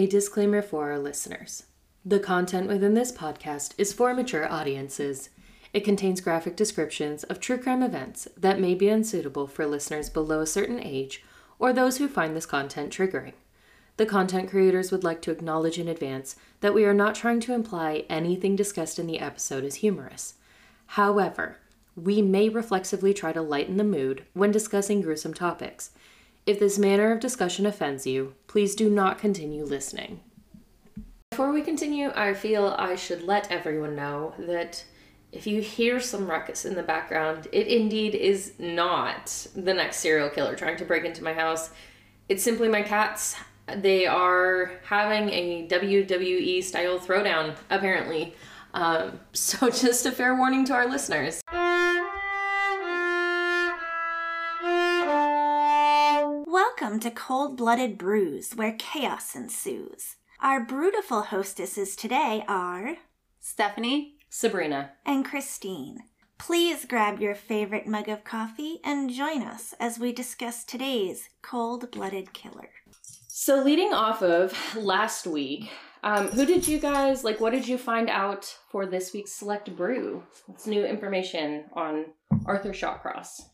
A disclaimer for our listeners the content within this podcast is for mature audiences. It contains graphic descriptions of true crime events that may be unsuitable for listeners below a certain age or those who find this content triggering. The content creators would like to acknowledge in advance that we are not trying to imply anything discussed in the episode is humorous. However, we may reflexively try to lighten the mood when discussing gruesome topics. If this manner of discussion offends you, please do not continue listening. Before we continue, I feel I should let everyone know that if you hear some ruckus in the background, it indeed is not the next serial killer trying to break into my house. It's simply my cats. They are having a WWE style throwdown, apparently. Um, so, just a fair warning to our listeners. Welcome to Cold Blooded Brews, where chaos ensues. Our brewtiful hostesses today are Stephanie, Sabrina. and Christine. Please grab your favorite mug of coffee and join us as we discuss today's cold blooded killer. So, leading off of last week, um, who did you guys like? What did you find out for this week's select brew? What's new information on Arthur Shawcross?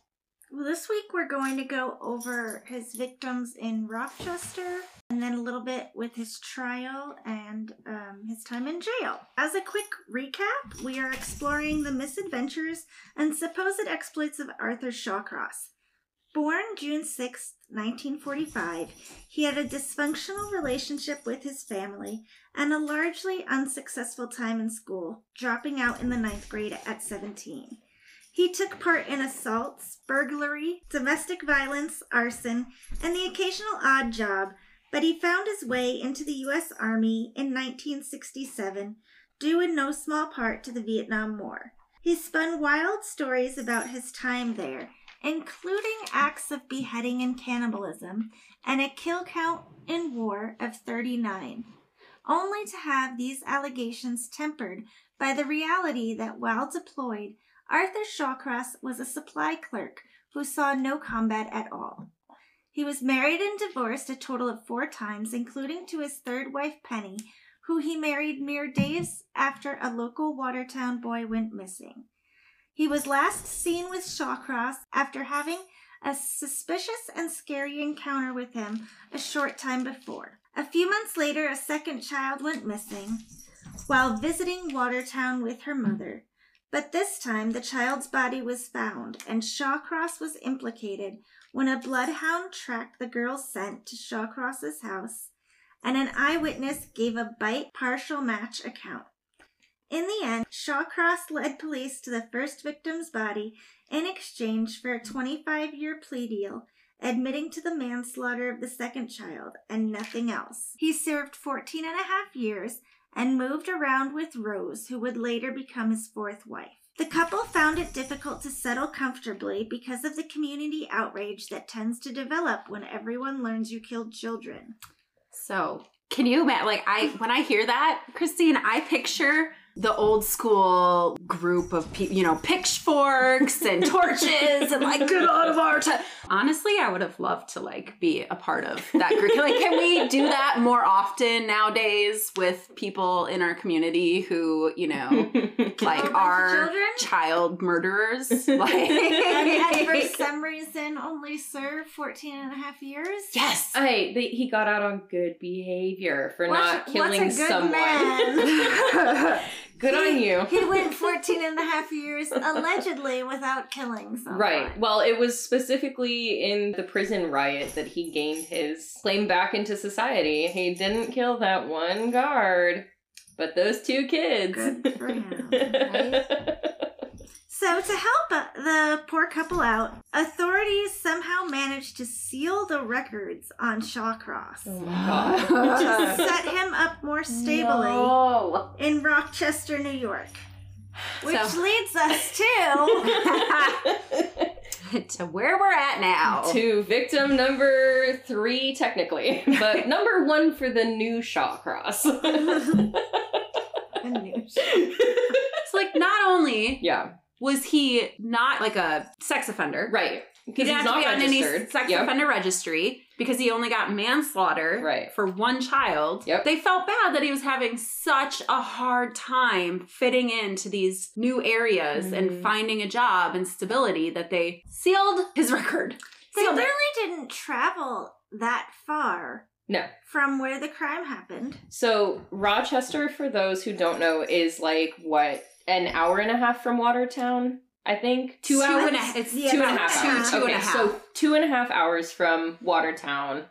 Well, this week we're going to go over his victims in Rochester and then a little bit with his trial and um, his time in jail. As a quick recap, we are exploring the misadventures and supposed exploits of Arthur Shawcross. Born June 6, 1945, he had a dysfunctional relationship with his family and a largely unsuccessful time in school, dropping out in the ninth grade at 17. He took part in assaults, burglary, domestic violence, arson, and the occasional odd job, but he found his way into the U.S. Army in 1967, due in no small part to the Vietnam War. He spun wild stories about his time there, including acts of beheading and cannibalism, and a kill count in war of 39, only to have these allegations tempered by the reality that while deployed, Arthur Shawcross was a supply clerk who saw no combat at all. He was married and divorced a total of four times, including to his third wife, Penny, who he married mere days after a local Watertown boy went missing. He was last seen with Shawcross after having a suspicious and scary encounter with him a short time before. A few months later, a second child went missing while visiting Watertown with her mother. But this time the child's body was found, and Shawcross was implicated when a bloodhound tracked the girl's scent to Shawcross's house, and an eyewitness gave a bite partial match account. In the end, Shawcross led police to the first victim's body in exchange for a 25 year plea deal, admitting to the manslaughter of the second child and nothing else. He served 14 and a half years and moved around with Rose, who would later become his fourth wife. The couple found it difficult to settle comfortably because of the community outrage that tends to develop when everyone learns you killed children. So, can you imagine? Like, I when I hear that, Christine, I picture the old school group of people, you know, pitchforks and torches and like, get out of our time. Honestly, I would have loved to like be a part of that group. Like, can we do that more often nowadays with people in our community who, you know, like bunch are child murderers? Like, and for some reason only served 14 and a half years? yes. Hey, they, he got out on good behavior for What's- not killing what's a good good on you. He went 14 and a half years allegedly without killing someone. Right. Well, it was specifically in the prison riot that he gained his claim back into society. He didn't kill that one guard, but those two kids. Good for him, So, to help uh, the poor couple out, authorities somehow managed to seal the records on Shawcross oh my god. to set him up more stably No. in Rochester, New York. Which So- leads us to to where we're at now. to victim number three, technically, but number one for the new Shawcross. a news. It's like not only yeah, was he not like a sex offender, right. He Because didn't he's have to not be on any registered. sex Yep. offender registry because he only got manslaughter Right. for one child. Yep. They felt bad that he was having such a hard time fitting into these new areas Mhm. and finding a job and stability that they sealed his record. They Sealed it. really didn't travel that far No. from where the crime happened. So Rochester, for those who don't know, is like what an hour and a half from Watertown. I think Two Two hours and a. It's Yeah, two and a about half two- hours. two and okay, a half. so two and a half hours from Watertown,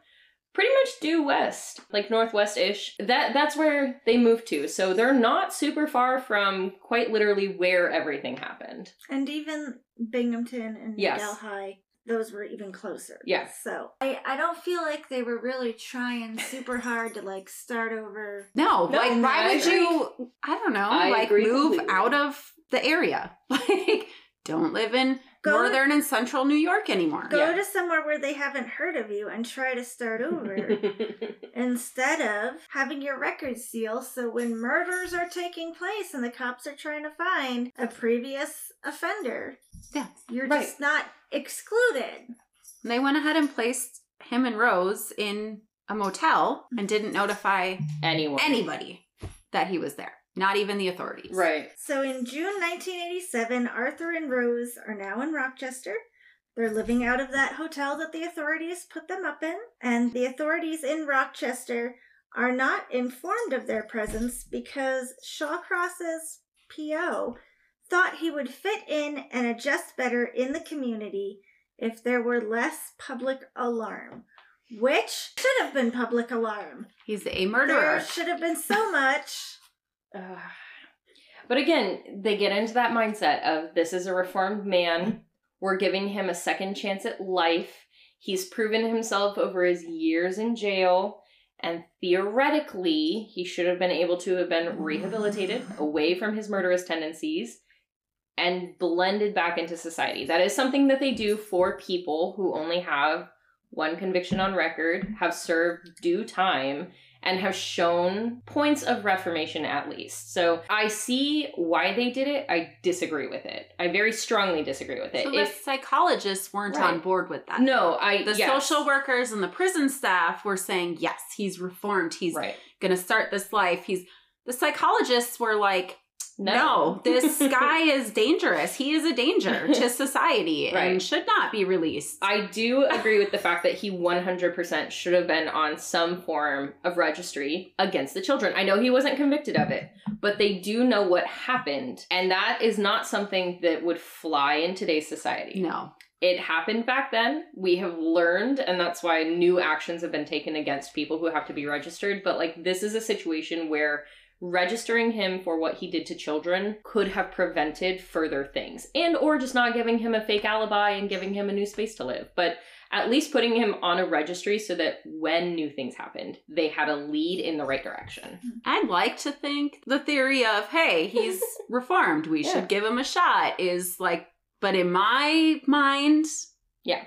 pretty much due west, like northwest ish. That that's where they moved to. So they're not super far from quite literally where everything happened. And even Binghamton and Yes. Delhi, those were even closer. Yeah. So I, I don't feel like they were really trying super hard to like start over. No, No, like I why would agree. you? I don't know. I like agree move completely. out of the area. Like don't live in Go- northern and central New York anymore. Go Yeah. to somewhere where they haven't heard of you and try to start over instead of having your record sealed. So when murders are taking place and the cops are trying to find a previous offender, Yeah. you're Right. just not excluded. And They went ahead and placed him and Rose in a motel and didn't notify Anyone. anybody that he was there. Not even the authorities. Right. So in June 1987, Arthur and Rose are now in Rochester. They're living out of that hotel that the authorities put them up in, and the authorities in Rochester are not informed of their presence because Shawcross's PO thought he would fit in and adjust better in the community if there were less public alarm, which should have been public alarm. He's a murderer. There should have been so much. Ugh. but again, they get into that mindset of this is a reformed man. We're giving him a second chance at life. He's proven himself over his years in jail. And theoretically, he should have been able to have been rehabilitated away from his murderous tendencies and blended back into society. That is something that they do for people who only have one conviction on record, have served due time, and have shown points of reformation at least. So I see why they did it. I disagree with it. I very strongly disagree with it. So the if psychologists weren't Right. on board with that. no, I The yes. social workers and the prison staff were saying, yes, he's reformed. He's right. going to start this life. He's the psychologists were like, No, no, this guy is dangerous. He is a danger to society Right. and should not be released. I do agree with the fact that he 100% should have been on some form of registry against the children. I know he wasn't convicted of it, but they do know what happened. And that is not something that would fly in today's society. no. It happened back then. We have learned, and that's why new actions have been taken against people who have to be registered. But, like, this is a situation where registering him for what he did to children could have prevented further things and or just not giving him a fake alibi and giving him a new space to live but at least putting him on a registry so that when new things happened they had a lead in the right direction I'd like to think the theory of, hey, he's reformed. We Yeah. should give him a shot is like, but in my mind, Yeah.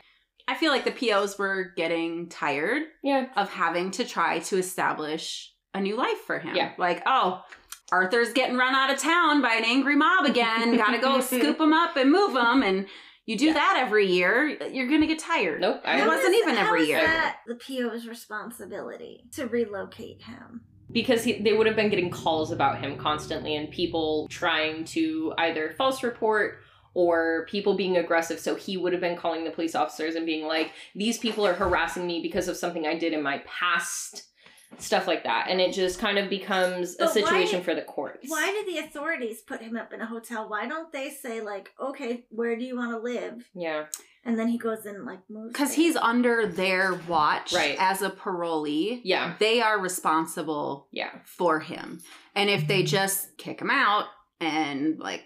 I feel like the POs were getting tired yeah of having to try to establish a new life for him. Yeah. Like, oh, Arthur's getting run out of town by an angry mob again. Gotta go scoop him up and move him. And you do Yeah. that every year, you're gonna get tired. nope I It wasn't is- even how every is year. that the PO's responsibility to relocate him? because he, they would have been getting calls about him constantly and people trying to either false report or people being aggressive so he would have been calling the police officers and being like these people are harassing me because of something i did in my past stuff like that and it just kind of becomes a But why- situation for the courts Why did the authorities put him up in a hotel? Why don't they say like, okay, where do you want to live? yeah And then he goes and like moves. Because he's under their watch Right. as a parolee. yeah They are responsible yeah for him. And if they just kick him out and like,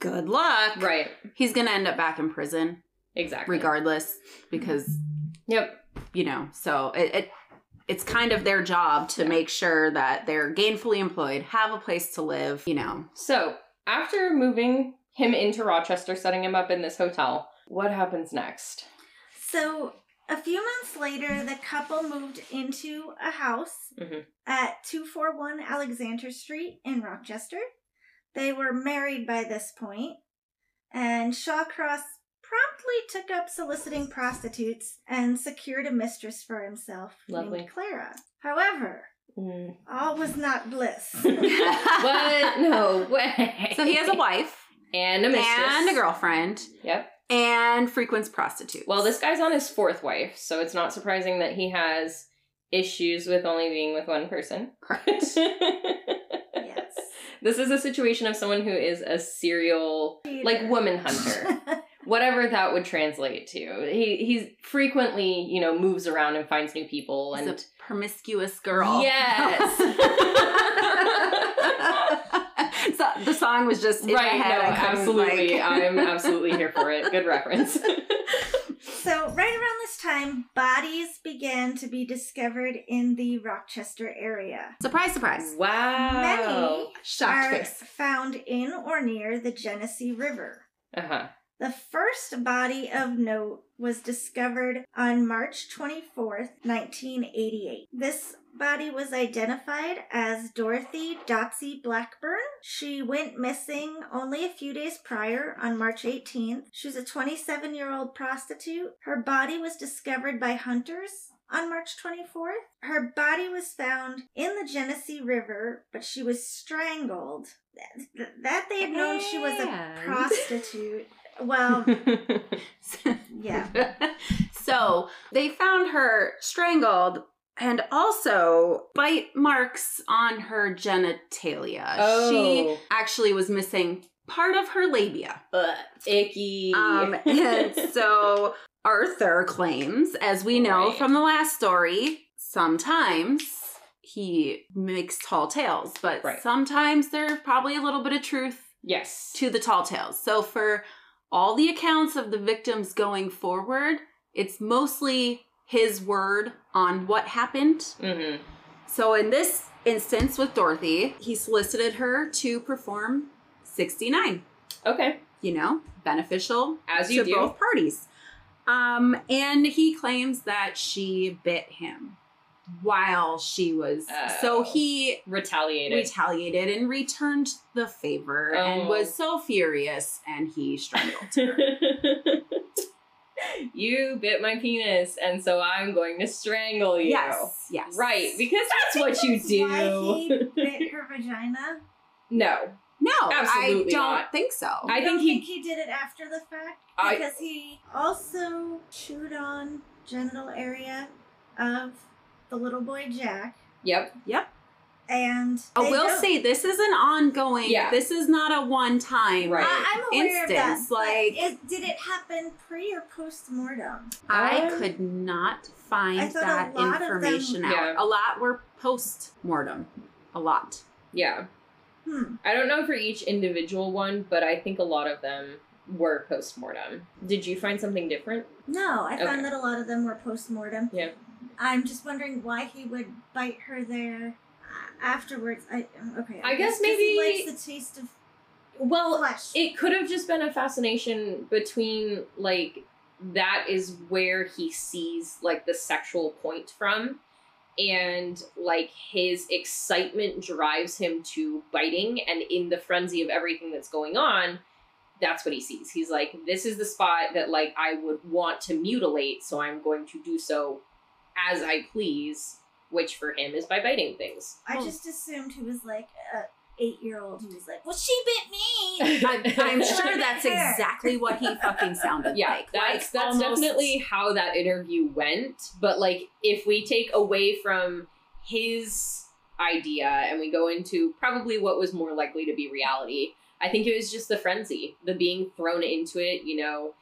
good luck, right he's gonna end up back in prison exactly regardless because yep you know so it, it it's kind of their job to Yeah. make sure that they're gainfully employed have a place to live you know so after moving him into rochester setting him up in this hotel what happens next So a few months later, the couple moved into a house Mhm. at 241 Alexander Street in Rochester. They were married by this point, and Shawcross promptly took up soliciting prostitutes and secured a mistress for himself Lovely. named Clara. However, Mm. all was not bliss. What? No way. So he has a wife and a mistress and a girlfriend Yep. and frequents prostitutes. Well, this guy's on his fourth wife, so it's not surprising that he has issues with only being with one person. Correct. yes. This is a situation of someone who is a serial, like, woman hunter. Whatever that would translate to. He he's frequently, you know, moves around and finds new people He's and a promiscuous girl. Yes. so the song was just in my right, head. no, I couldn't, absolutely. like- I'm absolutely here for it. Good reference. So, right around this time, bodies began to be discovered in the Rochester area. surprise, surprise. wow. Many Shocked are face. found in or near the Genesee River. Uh-huh. The first body of note was discovered on March 24th, 1988. This body was identified as Dorothy Dotsy Blackburn. She went missing only a few days prior on March 18th. She was a 27 year old prostitute. Her body was discovered by hunters on March 24th. Her body was found in the Genesee River, but she was strangled. Th- That they had known she was a prostitute. Well, yeah. so they found her strangled and also bite marks on her genitalia. She Oh. actually was missing part of her labia. Ugh, icky. Um, and so Arthur claims, as we know Right. from the last story, sometimes he makes tall tales, but Right. sometimes there's probably a little bit of truth yes. to the tall tales. So for all the accounts of the victims going forward, it's mostly his word on what happened. Mm-hmm. So in this instance with Dorothy, he solicited her to perform 69 Okay. you know, beneficial As you to do. both parties. Um, and he claims that she bit him while she was. So Oh. he Retaliated. retaliated and returned the favor and Oh. was so furious and he strangled her. you bit my penis, and so I'm going to strangle you. yes, yes. Right, because that's what you That's Why do. he bit her vagina? no. No, Absolutely I don't not. think so. I think don't he- think he did it after the fact I- because he also chewed on genital area of the little boy Jack, Yep. Yep. And I will don't- say this is an ongoing. Yeah. This is not a one time. Right. I, I'm aware of that. instance, like- it, did it happen pre or post mortem? I Um, could not find I that lot of them- information out. Yeah. A lot were post mortem. A lot. Yeah. Hmm. I don't know for each individual one, but I think a lot of them were post mortem. Did you find something different? No, I Okay. found that a lot of them were post mortem. Yeah. I'm just wondering why he would bite her there uh, afterwards. I okay. I guess maybe- he likes the taste of Well, flesh. it could have just been a fascination between like that is where he sees like the sexual point from and like his excitement drives him to biting and in the frenzy of everything that's going on that's what he sees he's like this is the spot that like i would want to mutilate so i'm going to do so as i please which for him is by biting things I oh. just assumed he was like a eight year old who was like, "Well, she bit me." I'm, I'm sure that's exactly what he fucking sounded yeah like. that's Like, that's almost- definitely how that interview went but like if we take away from his idea and we go into probably what was more likely to be reality i think it was just the frenzy the being thrown into it you know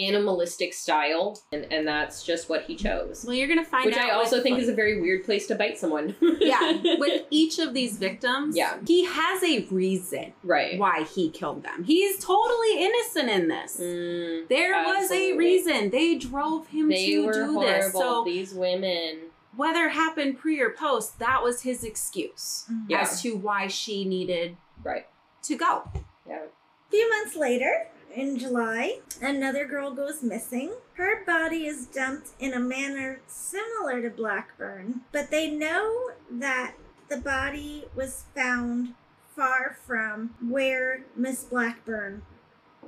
animalistic style and and that's just what he chose Well, you're gonna find which out. i also with, think like- is a very weird place to bite someone yeah. With each of these victims, Yeah. he has a reason right why he killed them. He's totally innocent in this. Mm, There was a reason they drove him they to were do horrible this. So these women whether it happened pre or post, that was his excuse. Yeah. as to why she needed right to go. yeah A few months later, in July, another girl goes missing. Her body is dumped in a manner similar to Blackburn, but they know that the body was found far from where Miss Blackburn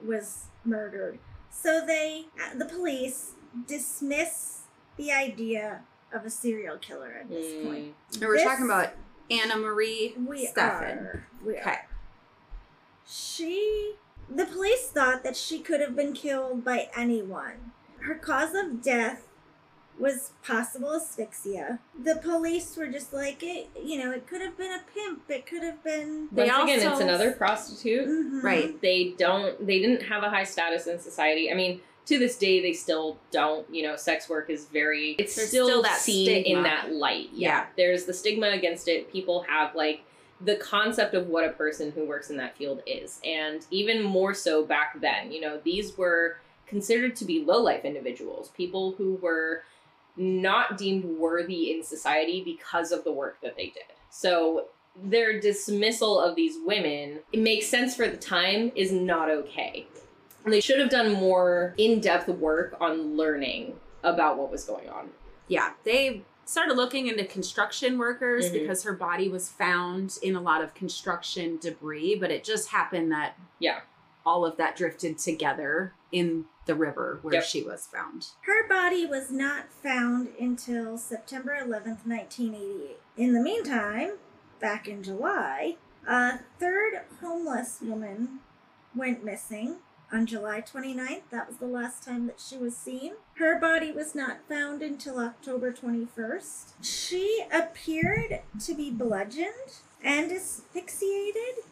was murdered. So they, uh, the police, dismiss the idea of a serial killer at this Mm. point. And we're This- talking about Anna Marie We Steffen. are. We Okay. are. She, the police thought that she could have been killed by anyone. Her cause of death was possible asphyxia. The police were just like, it, you know, it could have been a pimp. It could have been. They Once again, it's another prostitute. Mhm. Right. They don't. They didn't have a high status in society. I mean, to this day, they still don't. You know, sex work is very. It's still, still that seen stigma. in that light. Yeah. There's the stigma against it. People have like the concept of what a person who works in that field is, and even more so back then. You know, these were considered to be low life individuals, people who were not deemed worthy in society because of the work that they did. So their dismissal of these women, it makes sense for the time, is not okay. They should have done more in depth work on learning about what was going on. Yeah, they started looking into construction workers Mhm. because her body was found in a lot of construction debris, but it just happened that Yeah. all of that drifted together in the river where Yep. she was found. Her body was not found until September 11th, 1988. In the meantime, back in July, a third homeless woman went missing on July 29th. That was the last time that she was seen. Her body was not found until October 21st. She appeared to be bludgeoned and asphyxiated,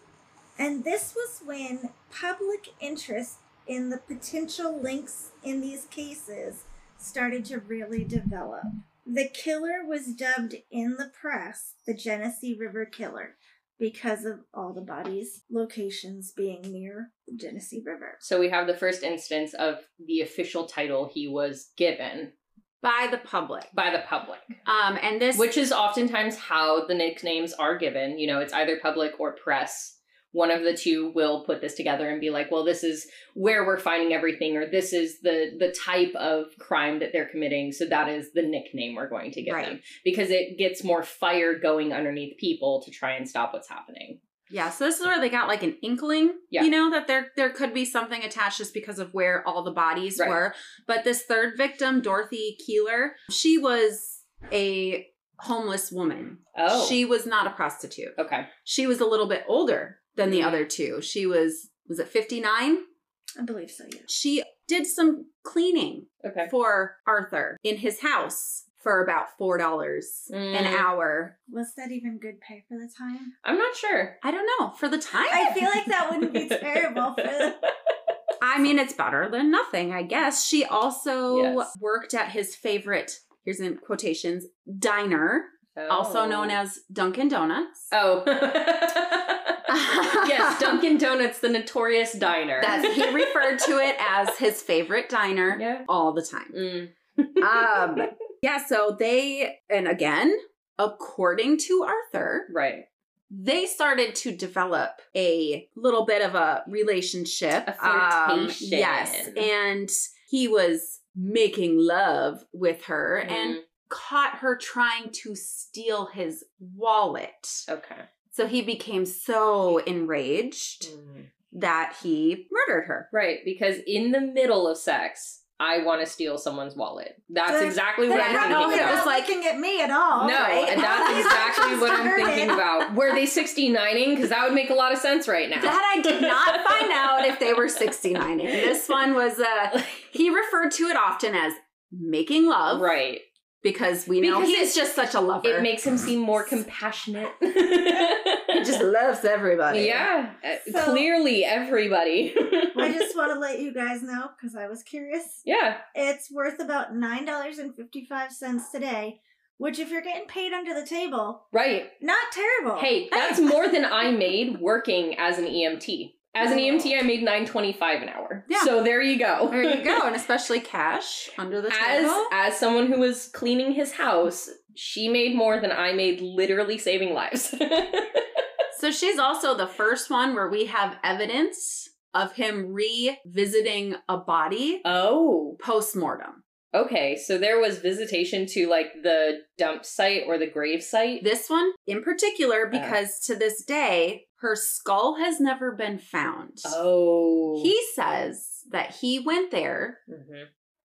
and this was when public interest in the potential links in these cases started to really develop. The killer was dubbed in the press the Genesee River Killer because of all the bodies' locations being near the Genesee River. So we have the first instance of the official title he was given By the public. by the public, Um, and this which is oftentimes how the nicknames are given. You know, it's either public or press. One of the two will put this together and be like, "Well, this is where we're finding everything," or "This is the the type of crime that they're committing." So that is the nickname we're going to give Right. them because it gets more fire going underneath people to try and stop what's happening. Yeah, so this is where they got like an inkling, Yeah. you know, that there there could be something attached just because of where all the bodies Right. were. But this third victim, Dorothy Keeler, she was a homeless woman. Oh, She was not a prostitute. okay. She was a little bit older than the other two. She was was it 59? I believe so, yeah. She did some cleaning Okay. for Arthur in his house for about $4 an Mm. hour. Was that even good pay for the time? I'm not sure. I don't know, for the time. I feel like that wouldn't be terrible for the I mean, it's better than nothing, I guess. She also Yes. worked at his favorite, here's in quotations, diner, also known as Dunkin' Donuts. Oh. yes, Dunkin' Donuts, the notorious diner. That's he referred to it as his favorite diner yeah. all the time. Mm. Um, yeah, so they, and again, according to Arthur, Right. they started to develop a little bit of a relationship. A Um, yes. And he was making love with her and Mm. caught her trying to steal his wallet. Okay. So he became so enraged that he murdered her. Right, because in the middle of sex, I want to steal someone's wallet. That's That- exactly what I'm thinking it about. was like- looking at me at all. no, right? and that's exactly what I'm thinking about. Were they 69ing? Because that would make a lot of sense right now. That I did not find out if they were 69. And this one was, uh, he referred to it often as making love. right. Because we know Because he's it- just such a lover. It makes him seem more compassionate. he just loves everybody. yeah, uh, So- clearly everybody. I just want to let you guys know because I was curious. yeah, It's worth about nine dollars and fifty five cents today, which if you're getting paid under the table, right. not terrible. Hey, that's more than I made working as an EMT. As an EMT, I made nine twenty five an hour. Yeah. So there you go. There you go. And especially cash under the As table. as someone who was cleaning his house, she made more than I made literally saving lives. So she's also the first one where we have evidence of him revisiting a body oh, post mortem. Okay. So there was visitation to like the dump site or the grave site. This one in particular, because to this day, her skull has never been found. Oh, He says that he went there Mhm.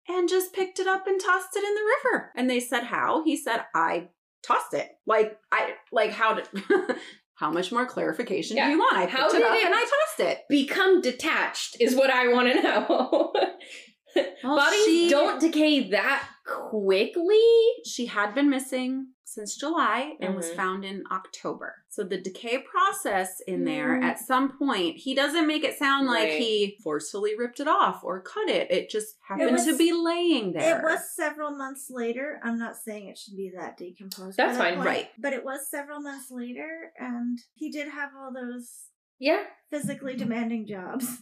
and just picked it up and tossed it in the river. And they said, How? He said, I tossed it. Like, I, like, how did, how much more clarification Yeah. do you want? I picked How it up and I tossed it. Become detached is what I want to know. Well, Bodies she- don't decay that quickly. She had been missing since July and was Mhm. found in October. So the decay process in there Mm. at some point, he doesn't make it sound like he forcefully ripped it off or cut it. It just happened was- to be laying there. It was several months later. I'm not saying it should be that decomposed. That's fine, point, right. But it was several months later, and he did have all those Yeah. physically demanding jobs.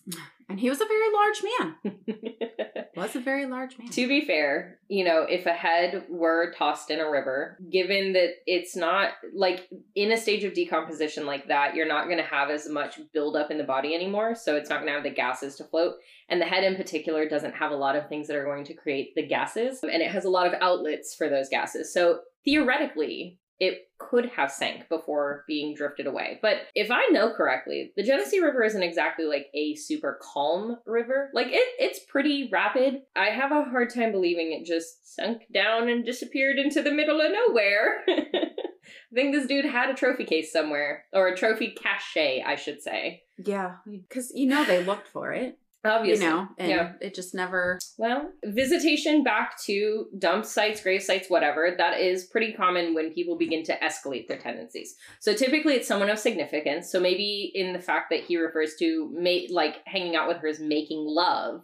and he was a very large man. Was a very large man. to be fair, you know, if a head were tossed in a river, given that it's not like in a stage of decomposition like that, you're not going to have as much buildup in the body anymore. So it's not going to have the gases to float. And the head in particular doesn't have a lot of things that are going to create the gases. And it has a lot of outlets for those gases. So theoretically, it could have sank before being drifted away. But if I know correctly, the Genesee River isn't exactly like a super calm river. Like it it's pretty rapid. I have a hard time believing it just sunk down and disappeared into the middle of nowhere. I think this dude had a trophy case somewhere or a trophy cache, I should say. Yeah, because you know they looked for it. Obviously. You know, and yeah. it just never. Well, visitation back to dump sites, grave sites, whatever, that is pretty common when people begin to escalate their tendencies. So typically it's someone of significance. So maybe in the fact that he refers to ma- like hanging out with her as making love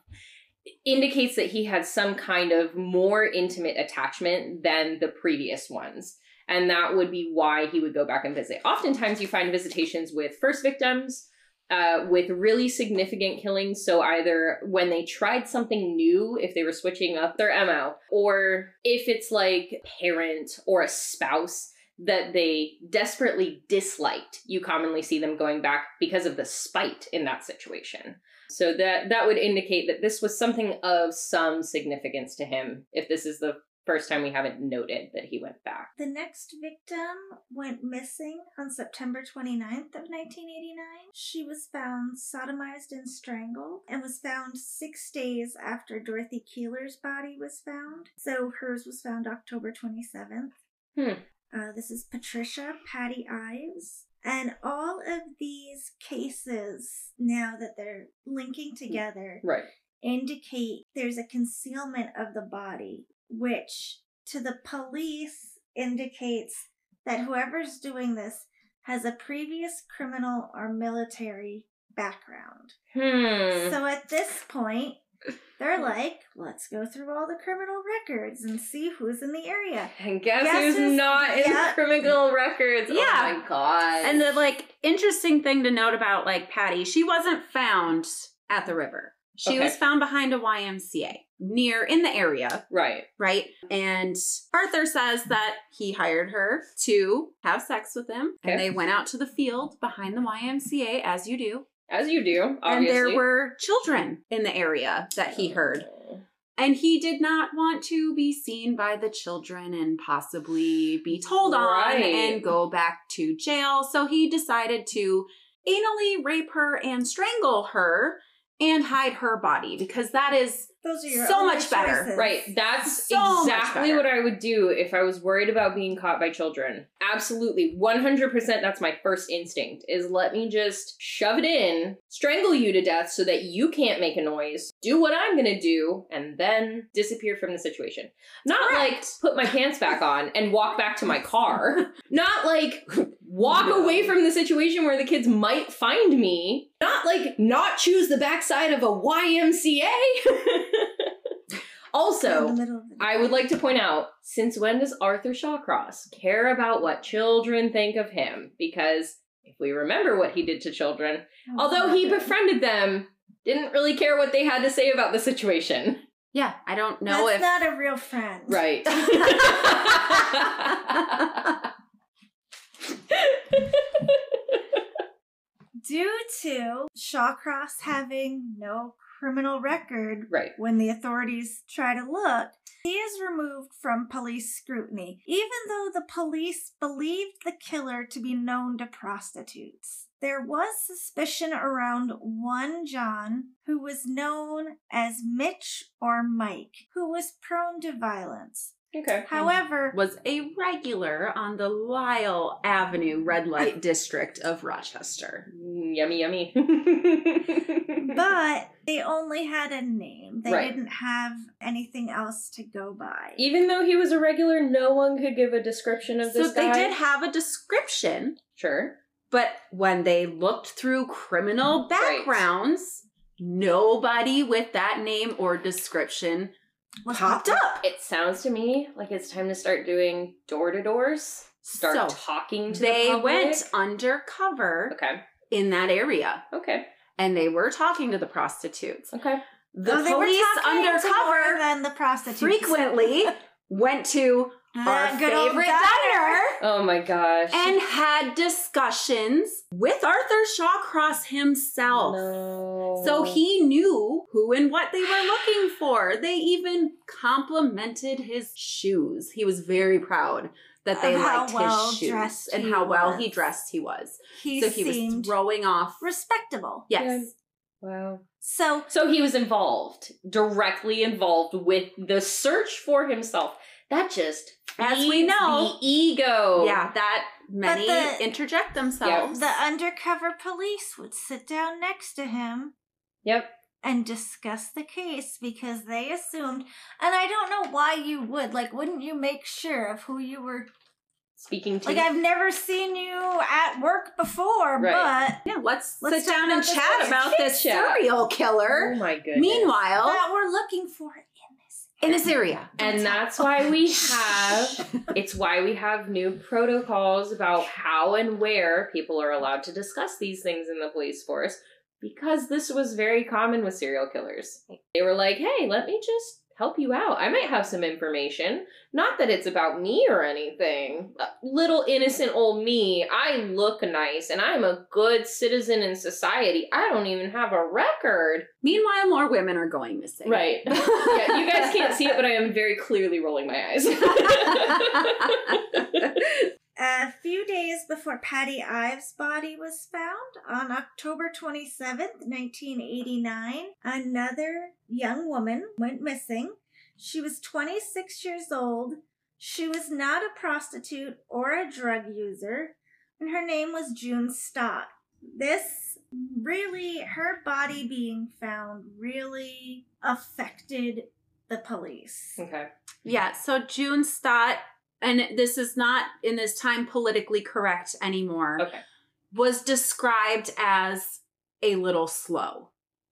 indicates that he had some kind of more intimate attachment than the previous ones. And that would be why he would go back and visit. Oftentimes you find visitations with first victims, uh, with really significant killings. So either when they tried something new, if they were switching up their MO, or if it's like parent or a spouse that they desperately disliked, you commonly see them going back because of the spite in that situation. So that that would indicate that this was something of some significance to him. If this is the first time we haven't noted that he went back. The next victim went missing on September 29th of 1989. She was found sodomized and strangled and was found six days after Dorothy Keeler's body was found. So hers was found October 27th. Hmm. Uh, this is Patricia Patty Ives. And all of these cases, now that they're linking together, Right. indicate there's a concealment of the body, which to the police indicates that whoever's doing this has a previous criminal or military background. Hmm. So at this point, they're like, let's go through all the criminal records and see who's in the area. and guess, Guess who's who's- not in yeah. the criminal records? Yeah. Oh my god. And the like interesting thing to note about like Patty, she wasn't found at the river. She Okay. was found behind a YMCA near in the area, right. right? And Arthur says that he hired her to have sex with him, Okay. and they went out to the field behind the YMCA as you do. As you do, obviously. And there were children in the area that he heard. Oh. And he did not want to be seen by the children and possibly be told on and go back to jail. So he decided to anally rape her and strangle her and hide her body because that is Those are your So only much better. choices. Right. That's So exactly what I would do if I was worried about being caught by children. Absolutely. 100% that's my first instinct is let me just shove it in, strangle you to death so that you can't make a noise, do what I'm going to do and then disappear from the situation. Not like put my pants back on and walk back to my car. Not like walk No. away from the situation where the kids might find me. Not like not choose the backside of a YMCA. also, the middle of the I would like to point out since when does Arthur Shawcross care about what children think of him? Because if we remember what he did to children, Oh, although he befriended them, didn't really care what they had to say about the situation. yeah, I don't know That's if not a real friend. Right. Due to Shawcross having no criminal record right. when the authorities try to look, he is removed from police scrutiny, even though the police believed the killer to be known to prostitutes. there was suspicion around one John who was known as Mitch or Mike, who was prone to violence. Okay. However, Was a regular on the Lyell Avenue red light district of Rochester. Mm, yummy, yummy. but they only had a name. They Right. didn't have anything else to go by. even though he was a regular, no one could give a description of this guy. So they did have a description, Sure. but when they looked through criminal Right. backgrounds, nobody with that name or description Was popped popped up. It sounds to me like it's time to start doing door to doors. Start So, talking to They the public. went undercover Okay. in that area Okay. and they were talking to the prostitutes. Okay. The they were police talking to more undercover than the prostitutes. frequently went to our good old favorite diner. diner Oh my gosh. and had discussions with Arthur Shawcross himself. No. So he knew who and what they were looking for. They even complimented his shoes. He was very proud that they how liked well his shoes dressed and how well was. he dressed he was. He so he was seemed throwing off. respectable. Yes. Wow. So So he was involved, directly involved with the search for himself. That just As we know- the ego. Yeah, that many the- interject themselves. the undercover police would sit down next to him Yep. and discuss the case because they assumed, and I don't know why you would. Like, wouldn't you make sure of who you were? Speaking to Like, I've never seen you at work before, Right. yeah, let's, Let's sit down and chat about this serial Oh killer. my goodness. Meanwhile, that we're looking for in this. in this area. and that's why we oh, have it's why we have new protocols about how and where people are allowed to discuss these things in the police force because this was very common with serial killers. They were like, "Hey, let me just help you out. I might have some information. Not that it's about me or anything. Little innocent old me. I look nice and I'm a good citizen in society. I don't even have a record." Meanwhile, more women are going missing. Right. yeah, you guys can't see it, but I am very clearly rolling my eyes. A few days before Patty Ives' body was found, on October 27th, 1989, another young woman went missing. She was 26 years old. She was not a prostitute or a drug user, and her name was June Stott. This really, her body being found really affected the police. okay. Yeah, so June Stott, and this is not in this time politically correct anymore, Okay. was described as a little slow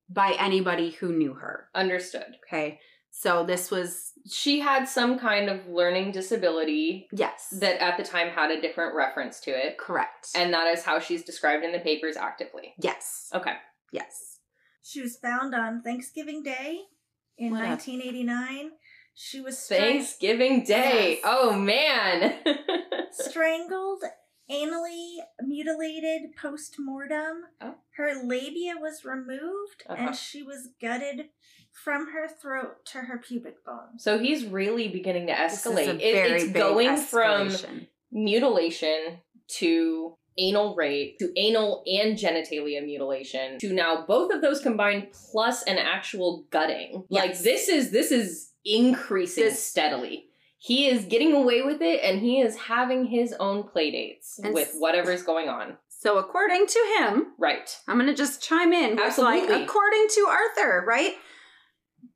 by anybody who knew her. Understood. Okay, so this was, She had some kind of learning disability yes, that at the time had a different reference to it. correct. And that is how she's described in the papers actively. yes, Okay. yes. She was found on Thanksgiving Day in What a- 1989. She was stra- Thanksgiving Day. Yes. Oh man. strangled, anally mutilated post mortem. Oh. Her labia was removed Uh-huh. and she was gutted from her throat to her pubic bone. so he's really beginning to This is a escalate. It- it's big going from mutilation to anal rape to anal and genitalia mutilation to now both of those combined plus an actual gutting like this is this is increasing This- steadily he is getting away with it and he is having his own play dates And with whatever's going on So according to him, right I'm gonna just chime in. Absolutely. Like, according to Arthur, right?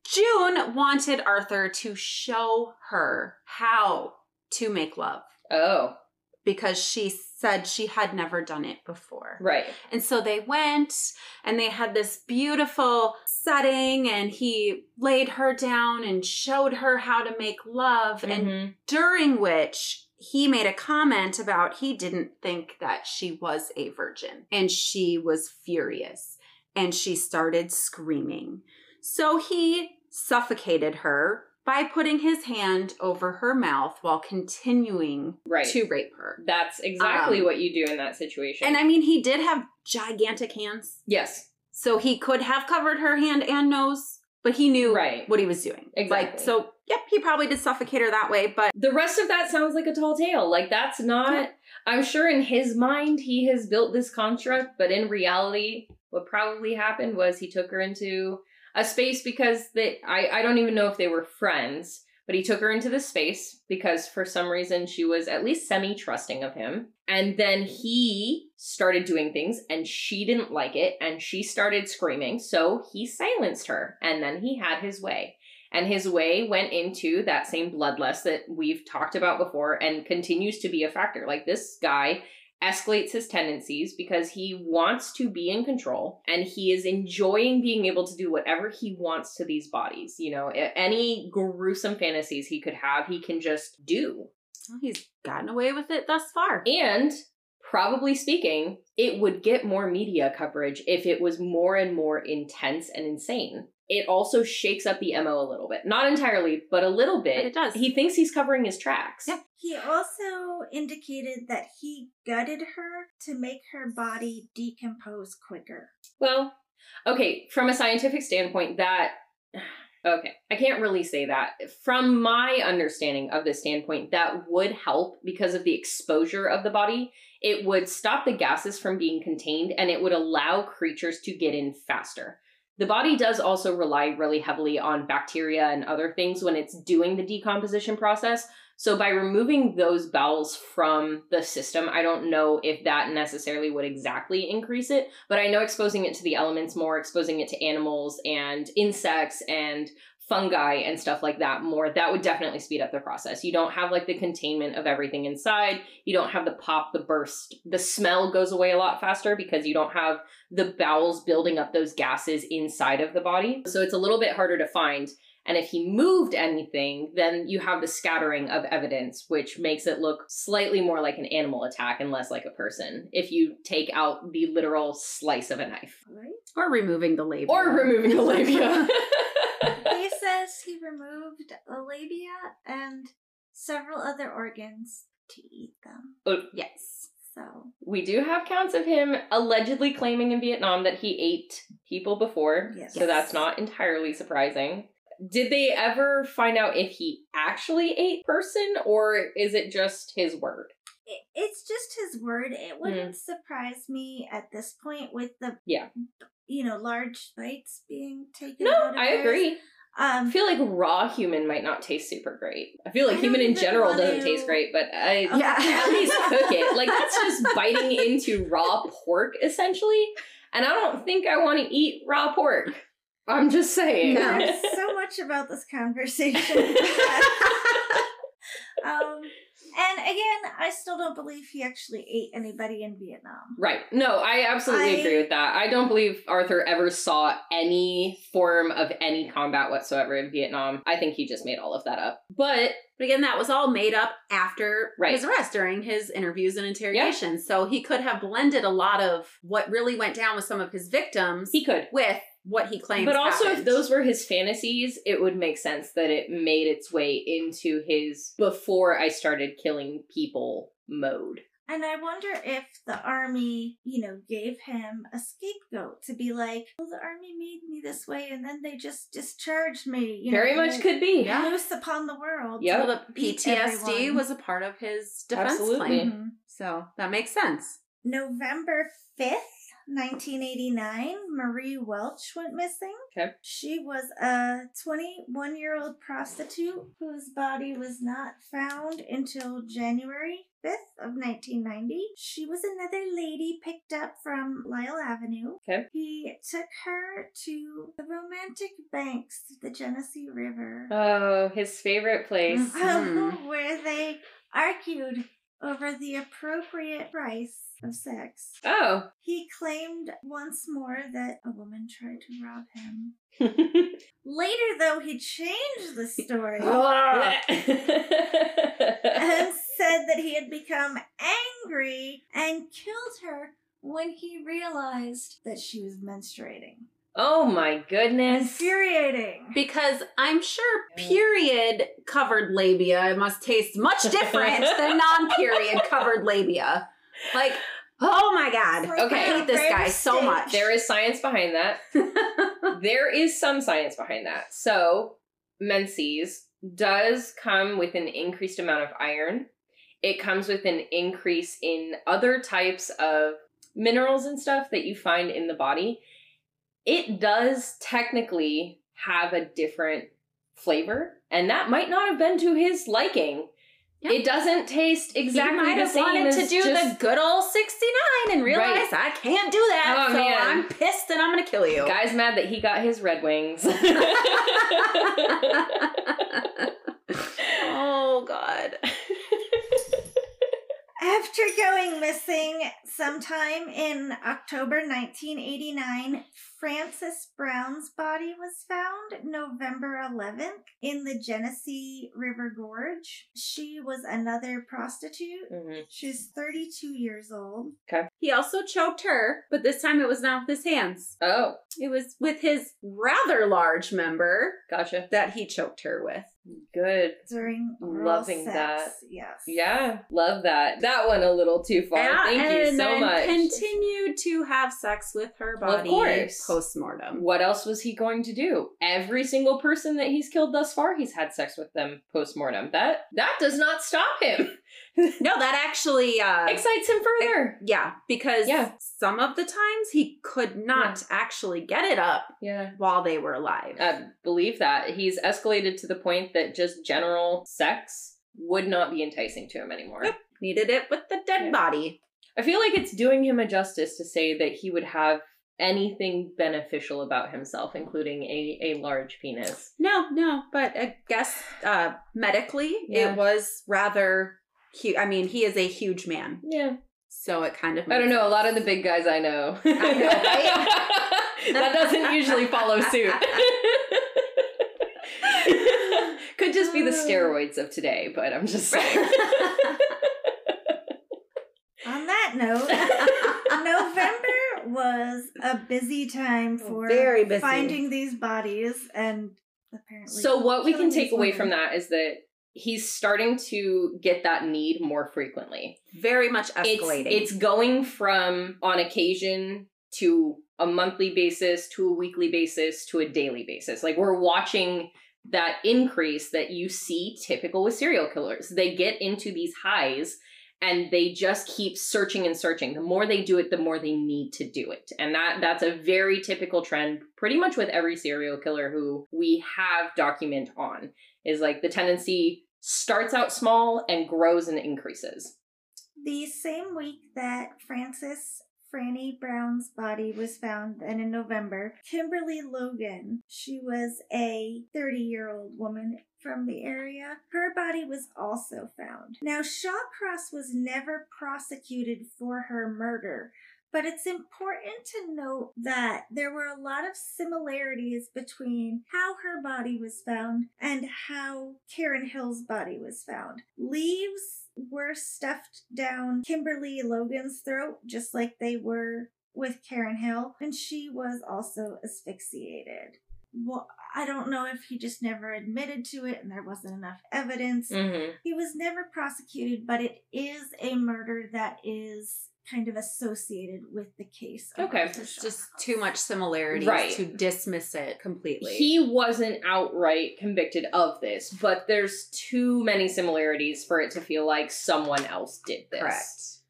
June wanted Arthur to show her how to make love oh because she said she had never done it before. right And so they went and they had this beautiful setting and he laid her down and showed her how to make love and Mhm. during which he made a comment about he didn't think that she was a virgin and she was furious and she started screaming. So he suffocated her by putting his hand over her mouth while continuing right to rape her. that's exactly Um, what you do in that situation And I mean, he did have gigantic hands. yes So he could have covered her hand and nose, but he knew Right. what he was doing. Like, Exactly. so, yep, he probably did suffocate her that way, but the rest of that sounds like a tall tale like that's not. I'm sure in his mind he has built this construct, but in reality, what probably happened was he took her into a space because they I, I don't even know if they were friends, but he took her into the space because for some reason she was at least semi trusting of him. And then he started doing things and she didn't like it and she started screaming. So he silenced her and then he had his way. And his way went into that same bloodlust that we've talked about before and continues to be a factor. Like this guy escalates his tendencies because he wants to be in control and he is enjoying being able to do whatever he wants to these bodies. You know, any gruesome fantasies he could have, he can just do. Well, he's gotten away with it thus far. And probably speaking, it would get more media coverage if it was more and more intense and insane. It also shakes up the MO a little bit. Not entirely, but a little bit. But it does. He thinks he's covering his tracks. Yeah. He also indicated that he gutted her to make her body decompose quicker. Well, okay, from a scientific standpoint, that. Okay, I can't really say that. From my understanding of this standpoint, that would help because of the exposure of the body. It would stop the gases from being contained and it would allow creatures to get in faster. The body does also rely really heavily on bacteria and other things when it's doing the decomposition process. So by removing those bowels from the system, I don't know if that necessarily would exactly increase it, but I know exposing it to the elements more, exposing it to animals and insects and fungi and stuff like that more, that would definitely speed up the process. You don't have like the containment of everything inside. You don't have the pop, the burst. The smell goes away a lot faster because you don't have the bowels building up those gases inside of the body. So it's a little bit harder to find. And if he moved anything, then you have the scattering of evidence, which makes it look slightly more like an animal attack and less like a person if you take out the literal slice of a knife. Right? Or removing the label. Or removing the labia. he he removed the labia and several other organs to eat them. Oh. yes. So we do have counts of him allegedly claiming in Vietnam that he ate people before. Yes. So that's not entirely surprising. Did they ever find out if he actually ate person or is it just his word? it's just his word. It hmm. wouldn't surprise me at this point with the Yeah. you know large bites being taken. No, out of I hers. agree. I Um, feel like raw human might not taste super great. I feel like I human in general doesn't to- taste great, but I Yeah. at least cook it. Like that's just biting into raw pork essentially. And I don't think I want to eat raw pork. I'm just saying. There's so much about this conversation. Um, and again, I still don't believe he actually ate anybody in Vietnam. Right. No, I absolutely I- agree with that. I don't believe Arthur ever saw any form of any combat whatsoever in Vietnam. I think he just made all of that up. But But again, that was all made up after Right. his arrest during his interviews and interrogations. So he could have blended a lot of what really went down with some of his victims he could. with what he claims. But also, if those were his fantasies, it would make sense that it made its way into his before I started killing people mode. And I wonder if the army, you know, gave him a scapegoat to be like, well, the army made me this way and then they just discharged me. You Very know, much could be. Yeah. Loose upon the world. Yeah. So the PTSD everyone. was a part of his defense Absolutely. claim. Mhm. So that makes sense. November 5th, 1989, Marie Welch went missing. Okay. She was a 21 year old prostitute whose body was not found until January 5th of 1990. She was another lady picked up from Lyell Avenue. Okay. He took her to the romantic banks of the Genesee River, Oh, his favorite place. Mhm. where they argued over the appropriate price of sex. Oh. He claimed once more that a woman tried to rob him. Later, though, he changed the story ah. and said that he had become angry and killed her when he realized that she was menstruating. Oh my goodness. Infuriating. Because I'm sure period covered labia must taste much different than non period covered labia. Like, oh my God. Like, Okay. I hate this guy so much. There is science behind that. there is some science behind that. So, menses does come with an increased amount of iron. it comes with an increase in other types of minerals and stuff that you find in the body. It does technically have a different flavor, and that might not have been to his liking. Yeah. It doesn't taste exactly he might the have same wanted to do just- the good old 69 and realize I can't do that. Oh, so man. I'm pissed and I'm going to kill you. Guy's mad that he got his Red Wings. oh, God. After going missing sometime in October 1989, Frances Brown's body was found November 11th in the Genesee River Gorge. She was another prostitute. Mhm. She's 32 years old. Okay. He also choked her, but this time it was not with his hands. Oh, It was with his rather large member gotcha. that he choked her with. Good. During oral Loving sex. that. Yes. Yeah, love that. That went a little too far. Yeah, Thank you and so then much. continued to have sex with her Well, of body course. Post-mortem. What else was he going to do? Every single person that he's killed thus far, he's had sex with them post-mortem. That that does not stop him. No, that actually uh Excites him further. yeah, because Yeah. some of the times he could not actually get it up Yeah. while they were alive. I believe that. He's escalated to the point that just general sex would not be enticing to him anymore. Yep. Needed it with the dead Yeah. body. I feel like it's doing him a justice to say that he would have anything beneficial about himself, including a, a large penis. No, no, but I guess uh medically Yeah. it was rather huge. I mean, he is a huge man. Yeah. So it kind of I don't know. A lot of the big guys I know. I know, right? that doesn't usually follow suit. Could just be the steroids of today, but I'm just saying. On that note, was a busy time for Very busy. finding these bodies and apparently. so what we can take away women. from that is that he's starting to get that need more frequently. very much It's escalating. it's going from on occasion to a monthly basis to a weekly basis to a daily basis. Like we're watching that increase that you see typical with serial killers. They get into these highs and they just keep searching and searching. The more they do it, the more they need to do it. And that that's a very typical trend pretty much with every serial killer who we have document on is like the tendency starts out small and grows and increases. The same week that Frances Franny Brown's body was found, and in November, Kimberly Logan, she was a 30 year old woman from the area, her body was also found. Now, Shawcross was never prosecuted for her murder. But it's important to note that there were a lot of similarities between how her body was found and how Karen Hill's body was found. Leaves were stuffed down Kimberly Logan's throat, just like they were with Karen Hill, and she was also asphyxiated. Well, I don't know if he just never admitted to it and there wasn't enough evidence. Mm-hmm. He was never prosecuted, but it is a murder that is kind of associated with the case. Okay. It's just too much similarity Right. to dismiss it completely. He wasn't outright convicted of this, but there's too many similarities for it to feel like someone else did this.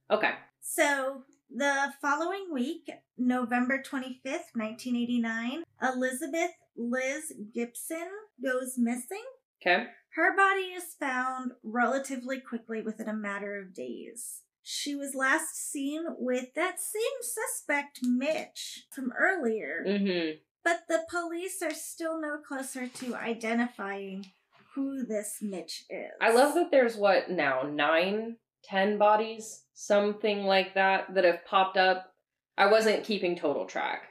Correct. Okay. So the following week, November 25th, 1989, Elizabeth Liz Gibson goes missing. Okay. Her body is found relatively quickly within a matter of days. She was last seen with that same suspect, Mitch, from earlier, Mm-hmm. but the police are still no closer to identifying who this Mitch is. I love that there's what now, nine, ten bodies, something like that, that have popped up. I wasn't keeping total track.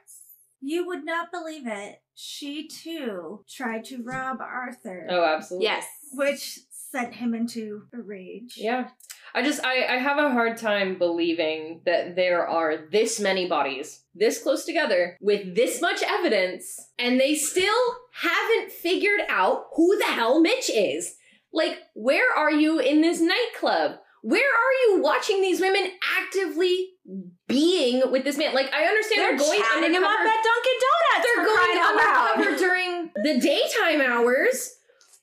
You would not believe it. She too tried to rob Arthur, Oh, absolutely. yes. which sent him into a rage. Yeah. I just I, I have a hard time believing that there are this many bodies this close together with this much evidence and they still haven't figured out who the hell Mitch is. Like, where are you in this nightclub? Where are you watching these women actively being with this man? Like, I understand They're, they're, going chatting him up at Dunkin' Donuts. They're going crying out loud. undercover during the daytime hours,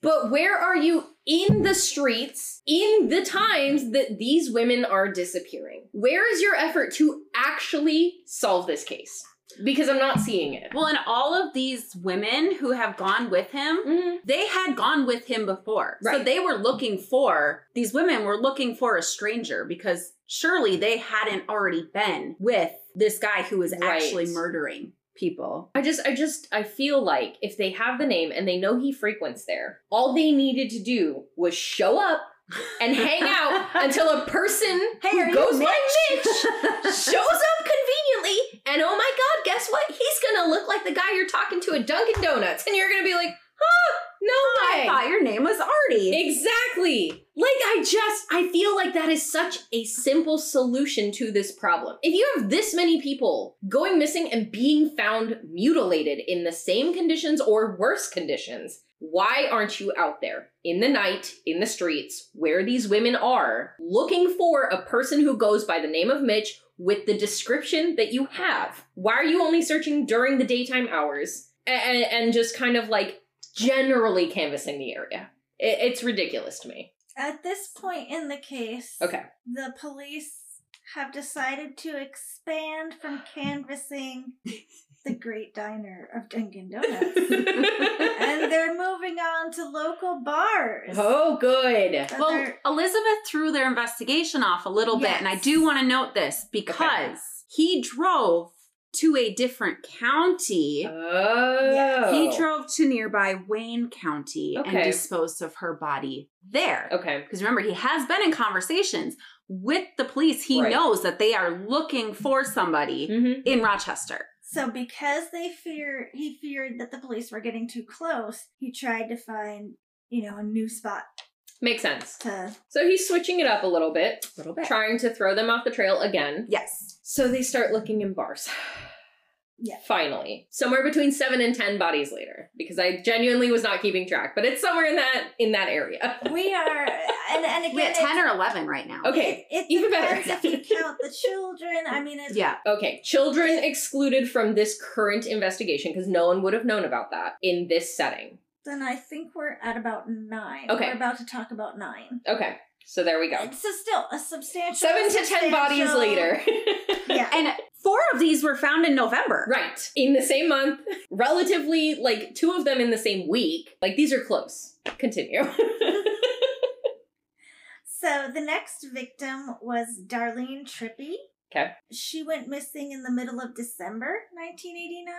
but where are you in the streets in the times that these women are disappearing? Where is your effort to actually solve this case? Because I'm not seeing it. Well, and all of these women who have gone with him, Mhm. they had gone with him before. So they were looking for, these women were looking for a stranger because surely they hadn't already been with this guy who was Right. actually murdering people. I just, I just, I feel like if they have the name and they know he frequents there, all they needed to do was show up and hang out until a person Hey, who goes by Mitch shows up conveniently, and oh my god, guess what? He's gonna look like the guy you're talking to at Dunkin' Donuts, and you're gonna be like, huh, no I way. thought your name was Artie. Exactly. Like I just I feel like that is such a simple solution to this problem. If you have this many people going missing and being found mutilated in the same conditions or worse conditions, why aren't you out there in the night in the streets where these women are looking for a person who goes by the name of Mitch with the description that you have? Why are you only searching during the daytime hours and, and just kind of like generally canvassing the area? It, it's ridiculous to me. At this point in the case, Okay. the police have decided to expand from canvassing the great diner of Dunkin' Donuts. and they're moving on to local bars. oh, good. But Well, they're- Elizabeth threw their investigation off a little bit, and I do want to note this because he drove to a different county. Oh. He drove to nearby Wayne County and disposed of her body there. Okay. Because remember, he has been in conversations with the police. He Right. knows that they are looking for somebody Mm-hmm. in Rochester. So because they fear he feared that the police were getting too close, he tried to find, you know, a new spot Makes sense. to So he's switching it up a little bit, A little bit. trying to throw them off the trail again. Yes. So they start looking in bars. Yeah. Finally. Somewhere between seven and ten bodies later. Because I genuinely was not keeping track. But it's somewhere in that in that area. we are and, and again We at 10 or 11 right now. Okay. It, it even better. depends if you count the children. I mean, it's, Yeah. Okay, children excluded from this current investigation because no one would have known about that in this setting. then I think we're at about nine. Okay. We're about to talk about nine. Okay, so there we go. So still a substantial. Seven to ten bodies later. Yeah. And four of these were found in November. right. In the same month, relatively, like two of them in the same week. Like these are close. Continue. So the next victim was Darlene Trippi. Okay. She went missing in the middle of December 1989